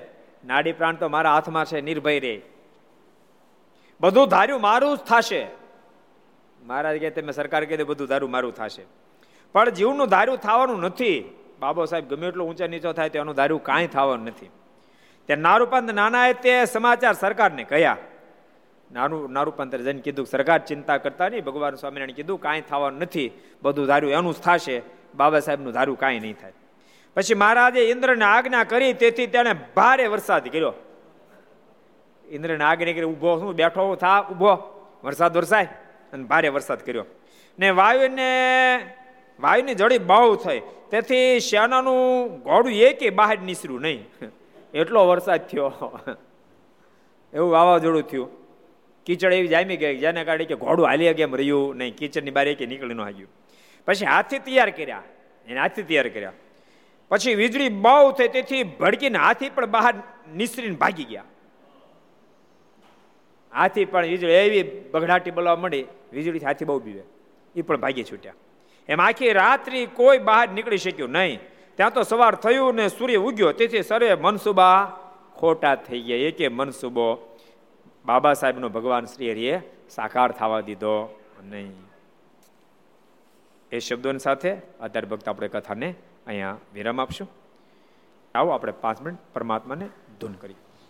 નાડી પ્રાણ તો મારા હાથમાં છે, નિર્ભય રહે બધું ધાર્યું મારું જ થશે. મહારાજ કે તમે સરકાર કહે બધું ધારું મારું થશે. પણ જીવનું ધાર્યું થવાનું નથી. બાબો સાહેબ ગમે એટલો ઊંચા નીચો થાય તો એનું ધાર્યું કાંઈ થવાનું નથી. તે નારૂપંત નાનાએ તે સમાચાર સરકારને કહ્યા. નાનું નારૂપંતરે જઈને કીધું સરકાર ચિંતા કરતા નહીં, ભગવાન સ્વામિનારાયણ કીધું કાંઈ થવાનું નથી, બધું ધાર્યું, એનું જ થશે, બાબા સાહેબનું ધાર્યું કાંઈ નહીં થાય. પછી મહારાજે ઇન્દ્રને આજ્ઞા કરી, તેથી તેણે ભારે વરસાદ કર્યો. ઇન્દ્રને આજ્ઞા કરી, ઊભો શું, બેઠો થા, ઊભો, વરસાદ વરસાય, અને ભારે વરસાદ કર્યો. ને વાયુને, વાયુની જડી બહુ થઈ, તેથી શ્યાનાનું ઘોડું એકે બહાર નીસર્યું નહીં. એટલો વરસાદ થયો. એવું વાવાઝોડું થયું. કીચડ એવી જામી ગઈ, જેને કારણે કે ઘોડું હાલી કેમ રહ્યું નહીં, કીચડની બારે કે નીકળી ન આવ્યું પછી હાથી તૈયાર કર્યા, એને હાથી તૈયાર કર્યા. પછી વીજળી બહુ થઈ, તેથી ભડકીને હાથી પણ બહાર નિસરીને ભાગી ગયા. હાથી પણ વીજળી, એવી બગડાટી બોલાવા મળી વીજળી હાથી બહુ બીવે. એ પણ ભાગી છૂટ્યા. એમ આખી રાત્રિ કોઈ બહાર નીકળી શક્યું નહીં. ત્યાં તો સવાર થયું ને સૂર્ય ઉગ્યો. તેથી સર્વે મનસુબા ખોટા થઈ ગયા. એકે મનસુબો બાબા સાહેબનો ભગવાન શ્રી હરિએ સાકાર થવા દીધો નહીં. એ શબ્દોની સાથે અત્યારે ભક્ત આપણે કથાને અહીંયા વિરામ આપશું. આવો આપણે પાંચ મિનિટ પરમાત્માને ધૂન કરીએ.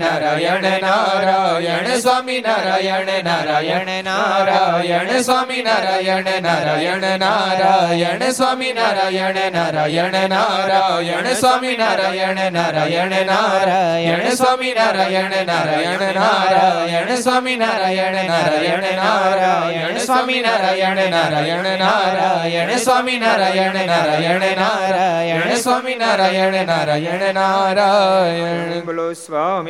નારાયણ નારાયણ નારાયણ સ્વામી નારાયણ નારાયણ નારાયણ સ્વામી નારાયણ નારાયણ નારાયણ સ્વામી નારાયણ નારાયણ નારાયણ સ્વામી નારાયણ નારાયણ નારાયણ સ્વામી નારાયણ નારાયણ નારાયણ સ્વામી નારાયણ નારાયણ નારાયણ સ્વામી નારાયણ નારાયણ નારાયણ સ્વામી નારાયણ નારાયણ નારાયણ સ્વામી નારાયણ નારાયણ નારાયણ બોલો સ્વામી